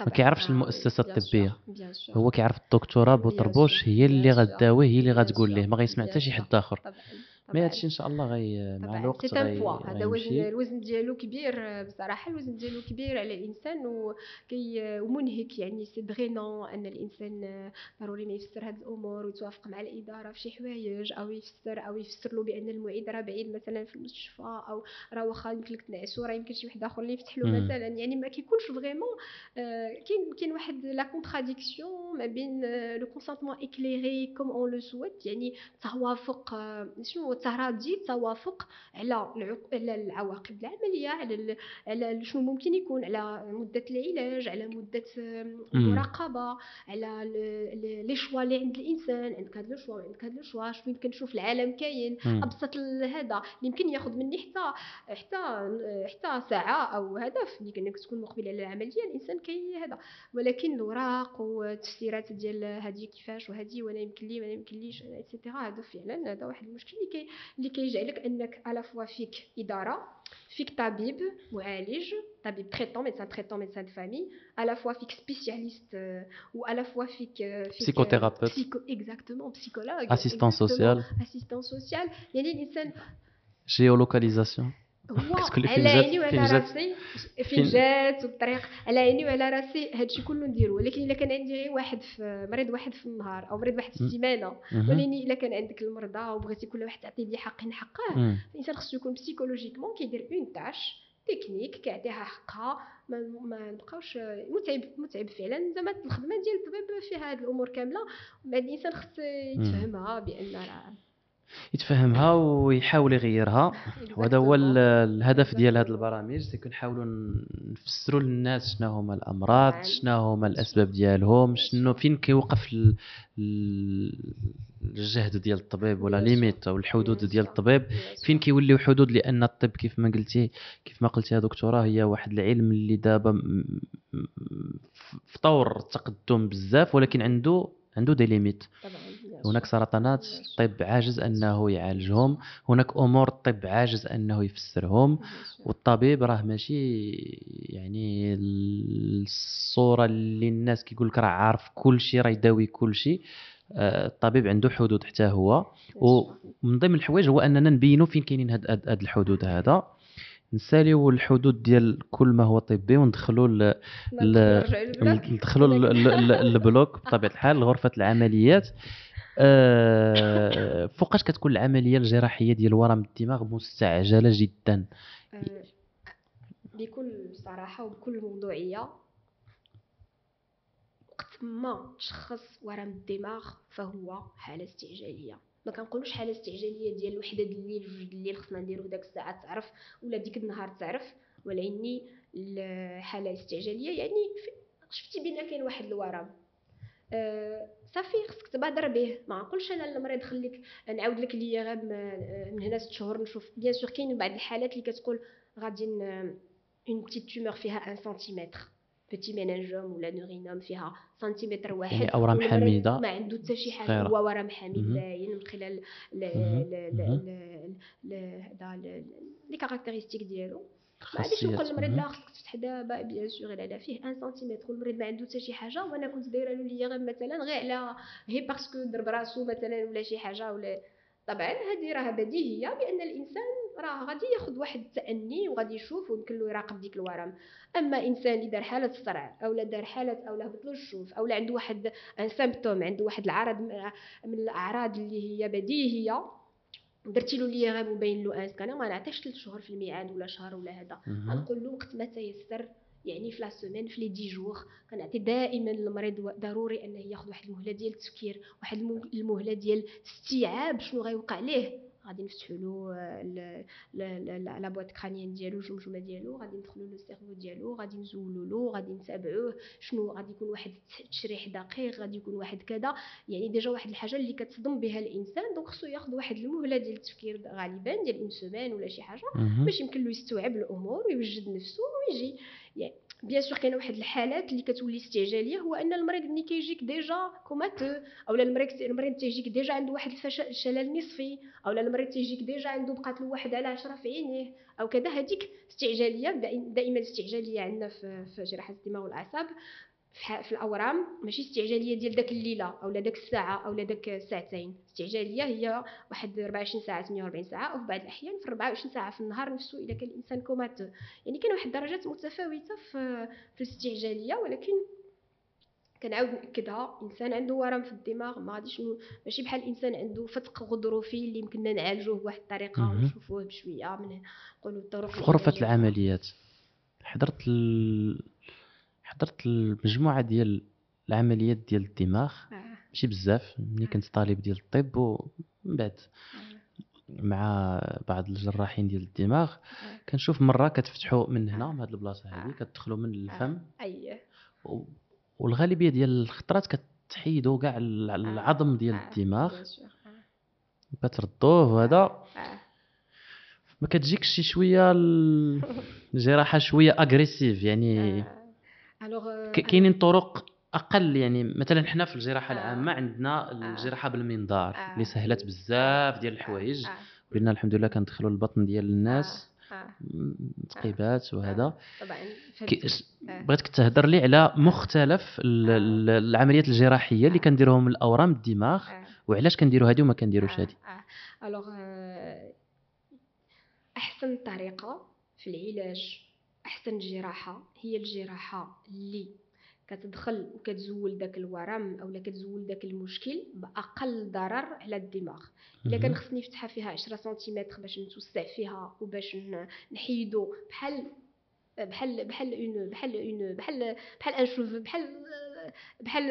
ما كيعرفش المؤسسة الطبية. هو كيعرف الدكتوره بوطربوش هي اللي غداويه هي اللي غتقول ليه ما غيسمع حتى شي. حد آخر. mais هادشي إن شاء الله غي مع الوقت c'est un poids هذا وزن الوزن ديالو كبير بصراحة الوزن ديالو كبير على الإنسان وكي ومنهك يعني. c'est dérangeant أن الإنسان ضروري ما يفسر هاد الأمور ويتوافق مع الإدارة في شي حوايج أو يفسر أو يفسر له بأن المعيد راه بعيد مثلا في المستشفى أو راه واخا يمكن لك تنعسو راه يمكن شي واحد آخر اللي يفتح له. مثلا. يعني ما كيكونش vraiment كاين كاين واحد la contradiction ما بين le consentement éclairé comme on le souhaite يعني توافق آه، شنو تراضي توافق على العواقب العملية على على شنو ممكن يكون على مدة العلاج على مدة. المراقبة على les choix اللي عند الإنسان عندك هذا le choix عندك هذا le choix شنو يمكن نشوف العالم كاين. أبسط هذا اللي يمكن ياخذ مني حتى حتى حتى ساعة أو هدف اللي كانك تكون مقبل على العملية الإنسان كي هذا ولكن الاوراق والتفسيرات ديال هذه كيفاش وهذه وأنا يمكن لي وأنا يمكن ليش et cetera هذا فعلا هذا واحد المشكل اللي كي اللي كيجعلك أنك à la fois فيك إدارة فيك طبيب معالج طبيب traitant médecin traitant médecin de famille à la fois فيك spécialiste و à la fois فيك فيك psychothérapeute. psycho exactement psychologue assistante exactement. sociale assistante sociale يعني الانسان géolocalisation هو على عيني وعلى راسي؟ فين- جات والطريق؟ على عيني وعلى راسي؟ هادشي كله نديرو ولكن إلا كان عندي غير واحد في مريض واحد في النهار أو مريض واحد في. السيمانة. ولكن إلا كان عندك المرضى وبغيتي كل واحد تعطي لي حق حقه. الإنسان خصو يكون psychologiquement كيدير une tâche technique كيعطيها حقها ما ما نبقاوش متعب متعب فعلا. زعما الخدمة ديال الطبيب فيها هاد الأمور كاملة. بعد الإنسان خص يتفهمها بأن راه يتفهمها ويحاول يغيرها. وهذا هو ال- الهدف ديال هذه البرامج c'est qu'on نحاولوا نفسروا للناس شنو هما الأمراض. شنو هما الأسباب ديالهم شنو فين كيوقف ال- ال- الجهد ديال الطبيب ولا. les limites أو الحدود ديال. الطبيب؟ فين كيوليو حدود؟ لأن الطب كيف ما قلتي كيف ما قلتي يا دكتورة هي واحد العلم اللي دابا في طور التقدم بزاف ولكن عنده عنده دي ليميت طبعا. هناك سرطانات الطب عاجز أنه يعالجهم هناك أمور الطب عاجز أنه يفسرهم والطبيب راه ماشي يعني الصورة اللي الناس كيقول لك راه عارف كل شيء راه يداوي كل شيء آه، الطبيب عنده حدود حتى هو. ومن ضمن الحوايج هو أننا نبينوا فين كاينين هاد, هاد, هاد الحدود هذا. نساليو الحدود ديال كل ما هو طبي وندخلوا ل- ل- ندخلوا ال- ال- ال- البلوك بطبيعة الحال لغرفة العمليات. آه، فوقاش كتكون العملية الجراحية ديال ورم الدماغ مستعجلة جدا؟ آه، بكل صراحة وبكل موضوعية وقت ما تشخص ورم الدماغ فهو حالة استعجالية. ما كنقولوش حالة استعجالية ديال وحدة د الليل جوج د الليل خصنا نديرو داك الساعة تعرف ولا ديك النهار تعرف ولكن الحالة الاستعجالية يعني شفتي بان كاين واحد الورم صافي خصك تبادر به ما نقولش أنا للمريض خليك نعاود لك ليا غير من هنا ست شهور نشوف bien sûr كاين بعض الحالات اللي كتقول غادي une petite tumeur فيها 1 سنتيمتر petit méningiome ولا neurinome فيها سنتيمتر واحد يعني والمريض حميدة ما عنده حتى شي حاجة. هو ورم حميد. باين من خلال هذا les caractéristiques ديالو خاصيات نقول للمريض. لا خصك تفتح دابا bien sûr إلا فيه 1 سنتيمتر والمريض ما عنده حتى شي حاجة وأنا كنت دايرة له ليا غير مثلا غير على غير parce que ضرب راسو مثلا ولا شي حاجة ولا طبعا هذه راه بديهية بأن الإنسان راه غادي ياخذ واحد التأني وغادي يشوف ويمكن له يراقب ديك الورم أما إنسان اللي دار حالة الصرع أو لا دار حالة أو لا هبط له الشوف أو لا عنده واحد un symptôme عنده واحد العرض من- من الأعراض اللي هي بديهية درتي له l'IRM ou bien له un scanner ما نعطيش 3 شهور في الميعاد ولا شهر ولا هذا مهم. غنقول له وقت ما تيسر يعني في la semaine في les dix jours كنعطي دائما للمريض ضروري أنه ياخذ واحد المهلة ديال التفكير واحد الم- المهلة ديال استيعاب شنو غيوقع ليه غادي نفتحوا له la boîte crânienne ديالو الجمجمه ديالو غادي ندخلوا له ال cerveau ديالو غادي نزولوا له غادي نتابعوه شنو غادي يكون واحد التشريح دقيق غادي يكون واحد كذا يعني déjà واحد الحاجة اللي كتصدم بها الانسان donc خصو ياخذ واحد المهله ديال التفكير غالبا ديال une semaine ولا شي حاجة. باش يمكن له يستوعب الأمور ويوجد نفسه ويجي يعني bien sûr كاينة واحد الحالات اللي كتولي استعجاليه هو ان المريض ملي كيجيك déjà comateux اولا المريض المريض تيجيك déjà عنده واحد الفشل الشلل نصفي اولا المريض تيجيك déjà عنده بقات له واحد على عشرة في عينيه أو كذا هذيك استعجاليه دائما الاستعجاليه عندنا في جراحه الدماغ والاعصاب في الأورام ماشي استعجاليه ديال داك الليلة أو داك الساعة أو داك الساعتين استعجاليه هي واحد 24 ساعة 48 ساعة وفي بعض الأحيان في 24 ساعة في النهار نفسه اذا كان الإنسان comateux. يعني كاين واحد الدرجات متفاوتة في في الاستعجاليه ولكن كنعاود نأكدها إنسان عنده ورم في الدماغ ما غاديش ماشي بحال الانسان عنده فتق غضروفي اللي يمكننا نعالجوه بواحد الطريقة ونشوفوه بشوية من نقولوا الطرق في غرفة العمليات حضرت ال... حضرت المجموعة ديال العمليات ديال الدماغ. آه. ماشي بزاف ملي كنت طالب ديال الطب ومن بعد آه. مع بعض الجراحين ديال الدماغ. آه. كنشوف مرة كتفتحوا من هنا من هذه البلاصة هذه كتدخلوا من الفم. اييه والغالبية ديال الخطرات كتحيدوا كاع العظم ديال الدماغ. كتردوه وهذا ما كتجيكش شي شوية الجراحه شوية اغريسيف يعني كاينين طرق أقل يعني مثلا حنا في الجراحة العامة عندنا الجراحة بالمنظار اللي سهلت بزاف ديال الحوايج. ولينا الحمد لله كندخلوا البطن ديال الناس تقيبات وهذا. طبعا بغيتك تهضر لي على مختلف العمليات الجراحية اللي كنديروهم الأورام الدماغ وعلاش كنديروا هذه وما كنديروش هذه الوغ أحسن طريقة في العلاج أحسن جراحة هي الجراحة اللي كتدخل وكتزول داك الورم اولا كتزول داك المشكل بأقل ضرر على الدماغ. إلا كان خصني نفتحها فيها 10 سنتيمتر باش نتوسع فيها وباش نحيدو بحال بحال بحال un بحال un بحال بحال un cheveu بحال بحال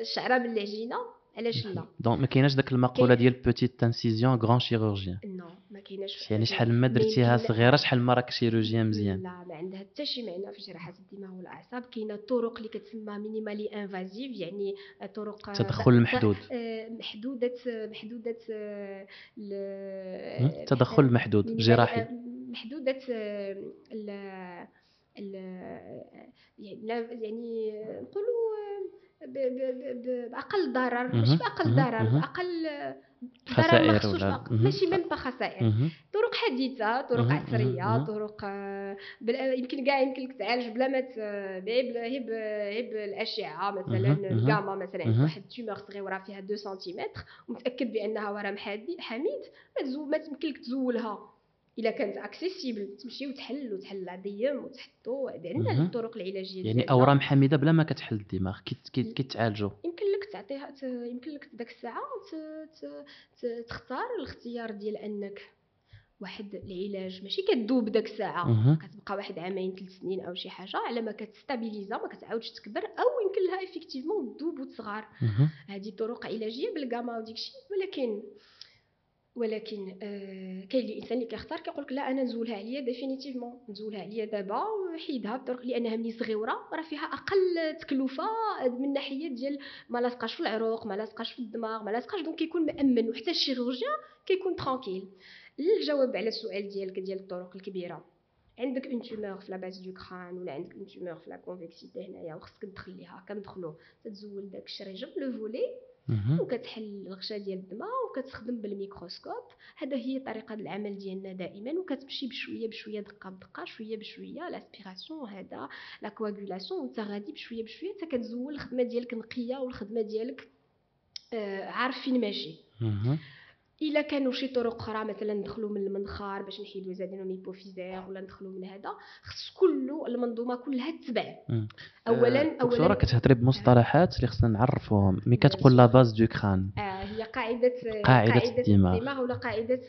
الشعره من العجينة علاش لا؟ donc ما كايناش داك المقولة ديال petite incision grand chirurgien non كايناش يعني شحال ما درتيها صغيرة شحال ما راك chirurgien مزيان. لا ما عندها حتى شي معنى في جراحه الدماغ والأعصاب. كاينة طرق اللي كتسمى minimally invasive يعني طرق تدخل محدود محدودة محدودة تدخل محدود جراحي. محدودة يعني نقولوا بأقل ضرر. ماشي بأقل ضرر بأقل خسائر ولا ماشي من خسائر. طرق حديثة طرق عصرية طرق آه، يمكن كاع يمكن لك تعالج بلا ما غير غير بالاشعه مثلا الجاما مثلا. واحد tumeur صغيرة فيها 2 سنتيمتر ومتأكد بأنها ورم حميد ما تمكن لك تزولها. إلا كانت accessible تمشي وتحل وتحل عديم وتحطو عندنا الطرق العلاجية يعني أورام حميدة بلا ما كتحل الدماغ كيتعالجوا يمكن لك تعطيها يمكن لك داك الساعة تختار الاختيار ديال أنك واحد العلاج. ماشي كدوب داك الساعة. كتبقى واحد عامين ثلاث سنين أو شي حاجة على ما كت stabilisa ما كتعاودش تكبر أو يمكن لها effectivement تذوب وتصغر. هذه طرق علاجية بالكاما وديك ولكن ولكن آه كاين الانسان اللي كيختار كيقول لك لا أنا نزولها عليا définitivement نزولها عليا دابا وحيدها بطرق لأنها ملي صغيره راه فيها أقل تكلفة من ناحية ديال ما لاصقاش في العروق ما لاصقاش في الدماغ ما لاصقاش donc كيكون مأمن وحتى ال chirurgien كيكون tranquille الجواب على السؤال ديالك ديال الطرق الكبيرة. عندك une tumeur في la base du crâne ولا عندك une tumeur في la convexité هنايا وخصك تدخل ليها كندخلو تتزول داك الشريجم le volet وكتحل الغشاء ديال الدماغ وكتخدم بالميكروسكوب. هذا هي طريقة العمل ديالنا دائما وكتمشي بشوية بشوية دقة بدقة شوية بشوية l'aspiration هذا la coagulation وانت غادي بشوية بشوية حتى كتزول الخدمة ديالك نقية والخدمة ديالك آه عارف فين ماشي إلا كانوا شي طرق أخرى مثلا ندخلوا من المنخار باش نحيدوا adénomes hypophysaires ولا ندخلوا من هذا. خص كله المنظومة كلها تتبع. اولا أه اولا كتهضري بمصطلحات اللي خصنا نعرفوهم mais كتقول la base du crâne آه هي قاعدة قاعدة, قاعدة الدماغ ولا قاعدة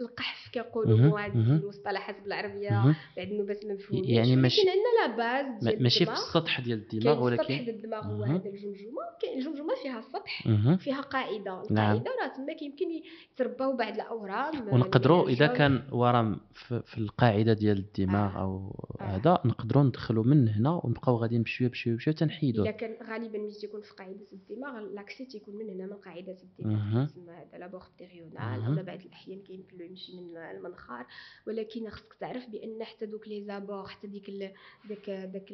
القحف كيقولوا هذه المصطلحات بالعربية بعض النوبات ما مفهومين يعني ماشي عندنا la base ديال ماشي في السطح ديال الدماغ ولكن السطح ديال الدماغ هو هذا الجمجمة. كاين الجمجمة فيها السطح فيها قاعدة. نعم. القاعدة راه تما كيمكن يترباو بعض الأورام ونقدروا إذا كان ورم في القاعدة ديال الدماغ آه. أو آه. هذا نقدروا ندخلوا من هنا ونبقاو غاديين بشويه بشويه بشوية تنحيدوا. إذا كان غالبا ملي تيكون في قاعدة الدماغ l'accès تيكون من هنا من قاعدة الدماغ. تسمى هذا l'abord ptérional أو بعض الأحيان كيمكن له يمشي من المنخار ولكن خصك تعرف بأن حتى دوك les abords حتى ديك ال داك داك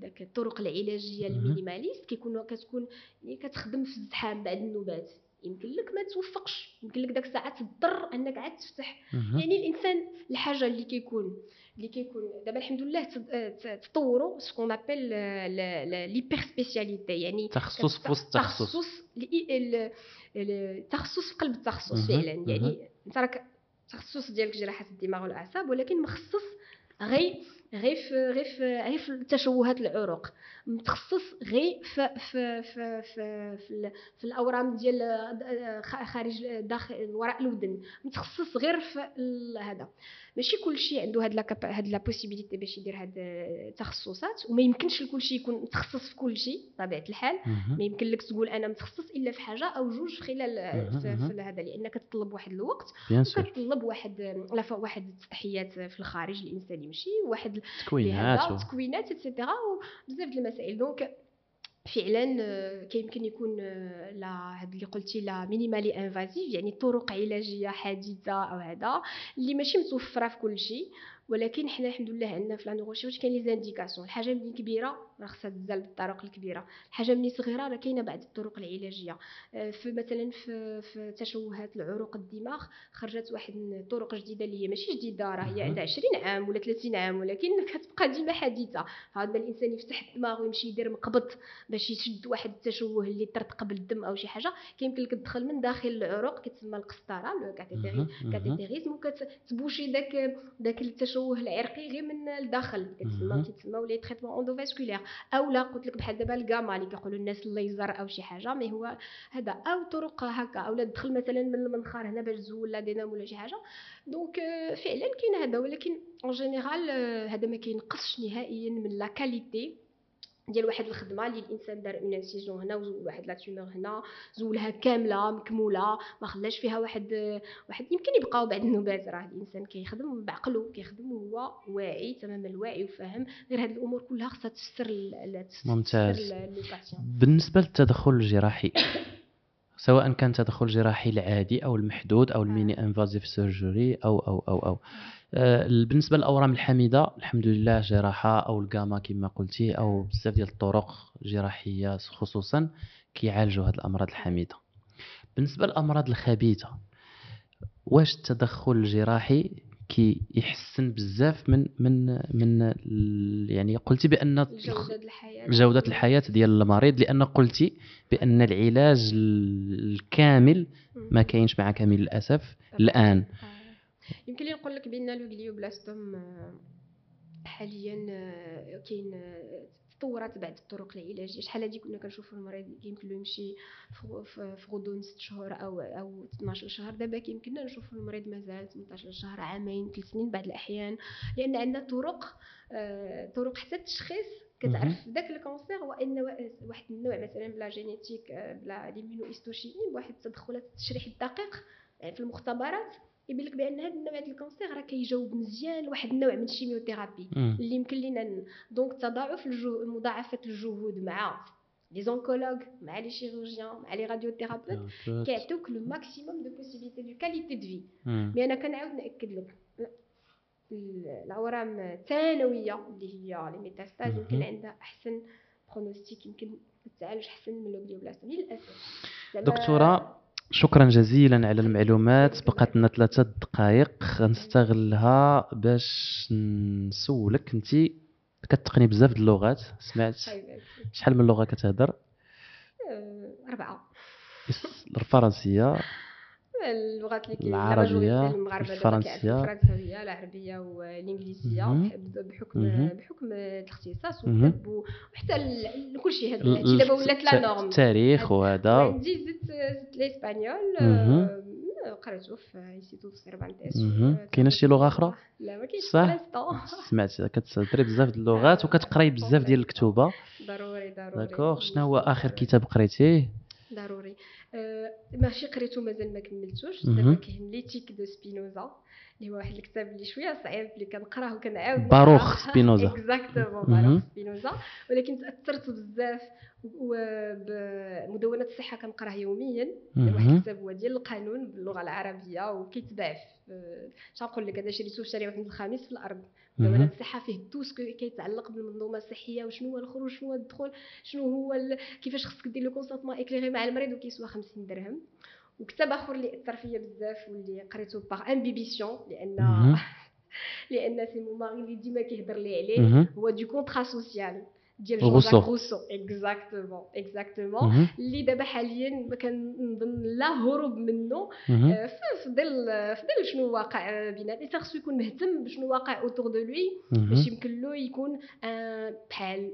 داك الطرق العلاجية ال minimalistes كيكونوا كتكون يعني كتخدم في الزحام بعض النوبات يمكن لك ما توفقش يمكن لك داك الساعة تضطر أنك عاد تفتح. يعني الإنسان الحاجة اللي كيكون اللي كيكون دابا الحمد لله تطوروا ce qu'on appelle l'hyper spécialité يعني تخصص في وسط التخصص تخصص ال- ال- التخصص في قلب التخصص فعلا. يعني انت راك التخصص ديالك جراحة الدماغ والأعصاب ولكن مخصص غير غير في غير في غير في تشوهات العروق. متخصص غير في في في في, في, في الأورام ديال خارج داخل وراء الودن. متخصص غير في هذا. ماشي كلشي عنده هاد لا هاد لا بوسيبيليتي باش يدير هاد التخصصات وما يمكنش لكلشي يكون متخصص في كلشي بطبيعة الحال. ما يمكن لك تقول أنا متخصص إلا في حاجة أو جوج خلال في, هذا لأنك تطلب واحد الوقت. وكتطلب واحد واحد التضحيات في الخارج الإنسان يمشي واحد تكوينات لهذا و- تكوينات et cetera وبزاف د المسائل. donc فعلا آه، كيمكن يكون آه، لا هاد اللي قلتي la minimally invasive يعني طرق علاجية حديثة أو هذا اللي ماشي متوفرة في كل شيء. ولكن حنا الحمد لله عندنا في la neurochirurgie كاين les indications. الحاجة ملي كبيرة راه خصها تزال بالطرق الكبيرة. الحاجة ملي صغيرة راه كاينة بعض الطرق العلاجية. آه، في مثلا في في تشوهات العروق الدماغ خرجت واحد الطرق جديدة اللي هي ماشي جديدة راه هي. عندها 20 عام ولا 30 عام ولكن كتبقى ديما حديثة. هذا الإنسان يفتح الدماغ ويمشي يدير مقبض باش يشد واحد التشوه اللي ترتقب الدم أو شي حاجة. كيمكن لك تدخل من داخل العروق كتسمى القسطرة le. cathétérisme وكت boucher داك داك التشوه العرقي غير من الداخل. كتسمى. كيتسمى les traitements endovasculaires أو لا قلت لك بحال دابا الكاما اللي كيقولوا الناس الليزر أو شي حاجة ما هو هذا. أو طرق هكا أو لا تدخل مثلا من المنخار هنا باش تزول l'adénome ولا شي حاجة. donc آه، فعلا كاين هذا ولكن en général هذا ما كينقصش نهائيا من la qualité ديال واحد الخدمة اللي الإنسان دار une incision هنا وزول واحد la tumeur هنا زولها كاملة مكمولة ما خلاش فيها واحد واحد يمكن يبقاو بعد النوبات راه الإنسان كيخدم بعقله كيخدم وهو واعي تمام الوعي وفاهم. غير هاد الأمور كلها خصها تفسر ممتاز. بالنسبة للتدخل الجراحي سواء كان تدخل جراحي العادي أو المحدود أو ال mini invasive surgery أو أو أو أو. آه، بالنسبة للأورام الحميده الحمد لله جراحة أو الجاما كما قلتي أو بزاف ديال الطرق جراحية خصوصا كيعالجوا هذه الأمراض الحميده بالنسبة للأمراض الخبيثة واش التدخل الجراحي؟ كي يحسن بزاف من من من يعني قلتي بأن جودة الحياة. جودة الحياة ديال المريض لأن قلتي بأن العلاج ال- الكامل ما كاينش مع كامل الأسف الآن. آه. يمكن لي نقول لك بأن لو آه، حاليا آه، كاين تطورات بعض الطرق العلاجيه شحال هادي كنا كنشوفوا المريض يمكن له يمشي في غضون 6 شهور أو أو 12 شهر. دابا كيمكننا نشوفوا المريض مازال 18 شهر عامين ثلاث سنين بعض الأحيان. لأن عندنا طرق آه، طرق حتى التشخيص كتعرف داك ال cancer وإن واحد النوع مثلا ب la génétique آه، ب l'immunohistochimie بواحد التدخلات التشريح الدقيق آه، في المختبرات. يبين لك بأن هذا النوع ديال ال cancer راه كيجاوب مزيان لواحد النوع من ال chimiothérapie. اللي يمكن لينا donc تضاعف الجهود مضاعفة الجهود مع les oncologues مع les chirurgiens مع les radiothérapeutes كيعطيوك le maximum de possibilités de qualité de vie. mais أنا كنعاود نأكد لك ال- الأورام الثانوية اللي هي les métastases. يمكن عندها أحسن pronostic يمكن تتعالج أحسن من ال glioblastome للأسف دكتورة شكرا جزيلا على المعلومات. بقات لنا ثلاثة دقائق. غنستغلها باش نسولك. انت كتتقني بزاف د اللغات. سمعت؟ شحال من لغة كتهضر آه، أربعة. الفرنسية. اللغات اللي كاين العربية، الفرنسية. والإنجليزية مهم. بحب- بحكم. بحكم الاختصاص مهم. والطب و- وحتى كل شيء هذا دابا ولات la norme التاريخ وهذا عندي زدت زدت ال español. آه، قريته في institut Cervantes مهم. كاينة شي لغة أخرى؟ لا ما كاينش صح؟ سمعت كتهضري بزاف د اللغات وكتقراي بزاف ديال الكتوبة ضروري ضروري داكوغ شنو هو آخر كتاب قريتيه ضروري ماشي قريته مازال ما كملتوش. دابا كاين ليتيك دو سبينوزا اللي هو واحد الكتاب اللي شوية صعيب اللي كنقراه وكنعاود باروخ سبينوزا. اكزاكتومون. باروخ سبينوزا ولكن تأثرت بزاف وبمدونه الصحة كنقراه يوميا واحد. الكتاب هو ديال القانون باللغة العربية وكيتباع في اش نقول لك هذا شريته في شارع واحد الخميس في الأرض مهم. الصحه فيه توس كيتعلق بالمنظومة الصحيه وشنو هو الخروج شنو هو الدخول شنو هو ال... كيفاش خصك دير لو كونسونطمون اكليغي مع المريض وكيسوى 50 درهم وكتاب آخر اللي أثر فيا بزاف واللي قريته باغ امبيبيسيون لأن. لأن سي مون ماري اللي ديما كيهضر لي عليه. هو دو كونترا سوسيال ديال. جون روسو. اكزاكتومون اكزاكتومون. اللي دابا حاليا ما كنظن لا هروب منه. في ظل في ظل شنو واقع بيناتنا. خصو يكون مهتم بشنو واقع اوتور دو لوي باش. يمكن له يكون آه، بحال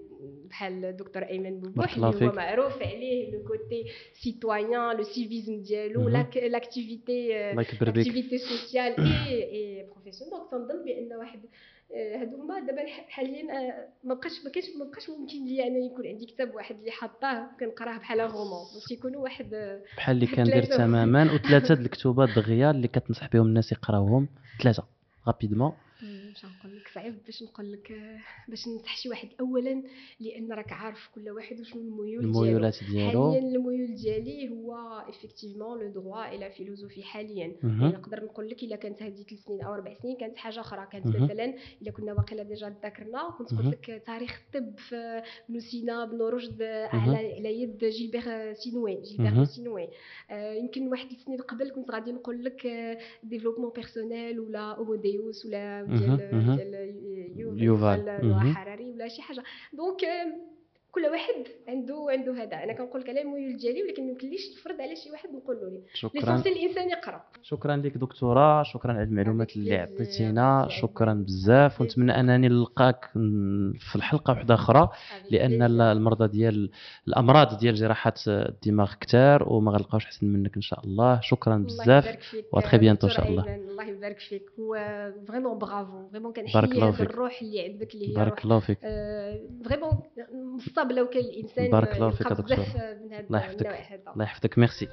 بحال الدكتور أيمن بوبوح اللي هو. معروف عليه لو كوتي سيتويان لو سيفيزم ديالو لاكتيفيتي الله يكبر بك اكتيفيتي سوسيال اي بروفيسيونيل دونك تنظن بأن واحد آه، هادو هما دابا حاليا آه، ما بقاش ما كانش ما بقاش ممكن لي أنا يكون عندي كتاب واحد اللي حاطاه كنقراه بحال رومون باش يكونوا واحد آه، بحال اللي كندير. تماما وثلاثة د الكتوبات دغيا اللي كتنصح بهم الناس يقراوهم. ثلاثة rapidement باش نقول لك صعيب باش نقول لك آه، باش ننصح شي واحد اولا لأن راك عارف كل واحد وشنو الميول الميولات ديالو حاليا الميول ديالي هو effectivement le droit et la philosophie حاليا. يعني نقدر نقول لك إلا كانت هذه ثلاث سنين أو أربع سنين كانت حاجة أخرى كانت. مثلا إلا كنا واقيلا déjà تذاكرنا كنت. قلت لك تاريخ الطب في بن سينا بن رشد. على على يد جيلبير سينوي جيلبير. سينوي آه، يمكن واحد ثلاث سنين قبل كنت غادي نقول لك développement personnel ولا Homo Deus ولا. ديال يوفال. نوح هراري ولا شي حاجة. donc كل واحد عنده عنده هذا. أنا كنقول لك على الميول ديالي ولكن ما يمكنليش نفرض على شي واحد نقول له لي شكرا الانسان يقرا شكرا لك دكتورة شكرا على المعلومات اللي عطيتينا. شكرا. بزاف. ونتمنى أنني نلقاك في الحلقة واحدة أخرى لأن. المرضى ديال الأمراض ديال جراحات الدماغ كتار وما غنلقاوش أحسن منك إن شاء الله. شكرا بزاف. و très bientôt إن شاء الله. الله يبارك فيك. هو vraiment bravo vraiment كنحيي. الروح اللي عندك اللي هي بارك الله فيك. vraiment مصاب لو كان الإنسان بارك الله فيك هذا الله يحفظك. الله يحفظك. ميرسي.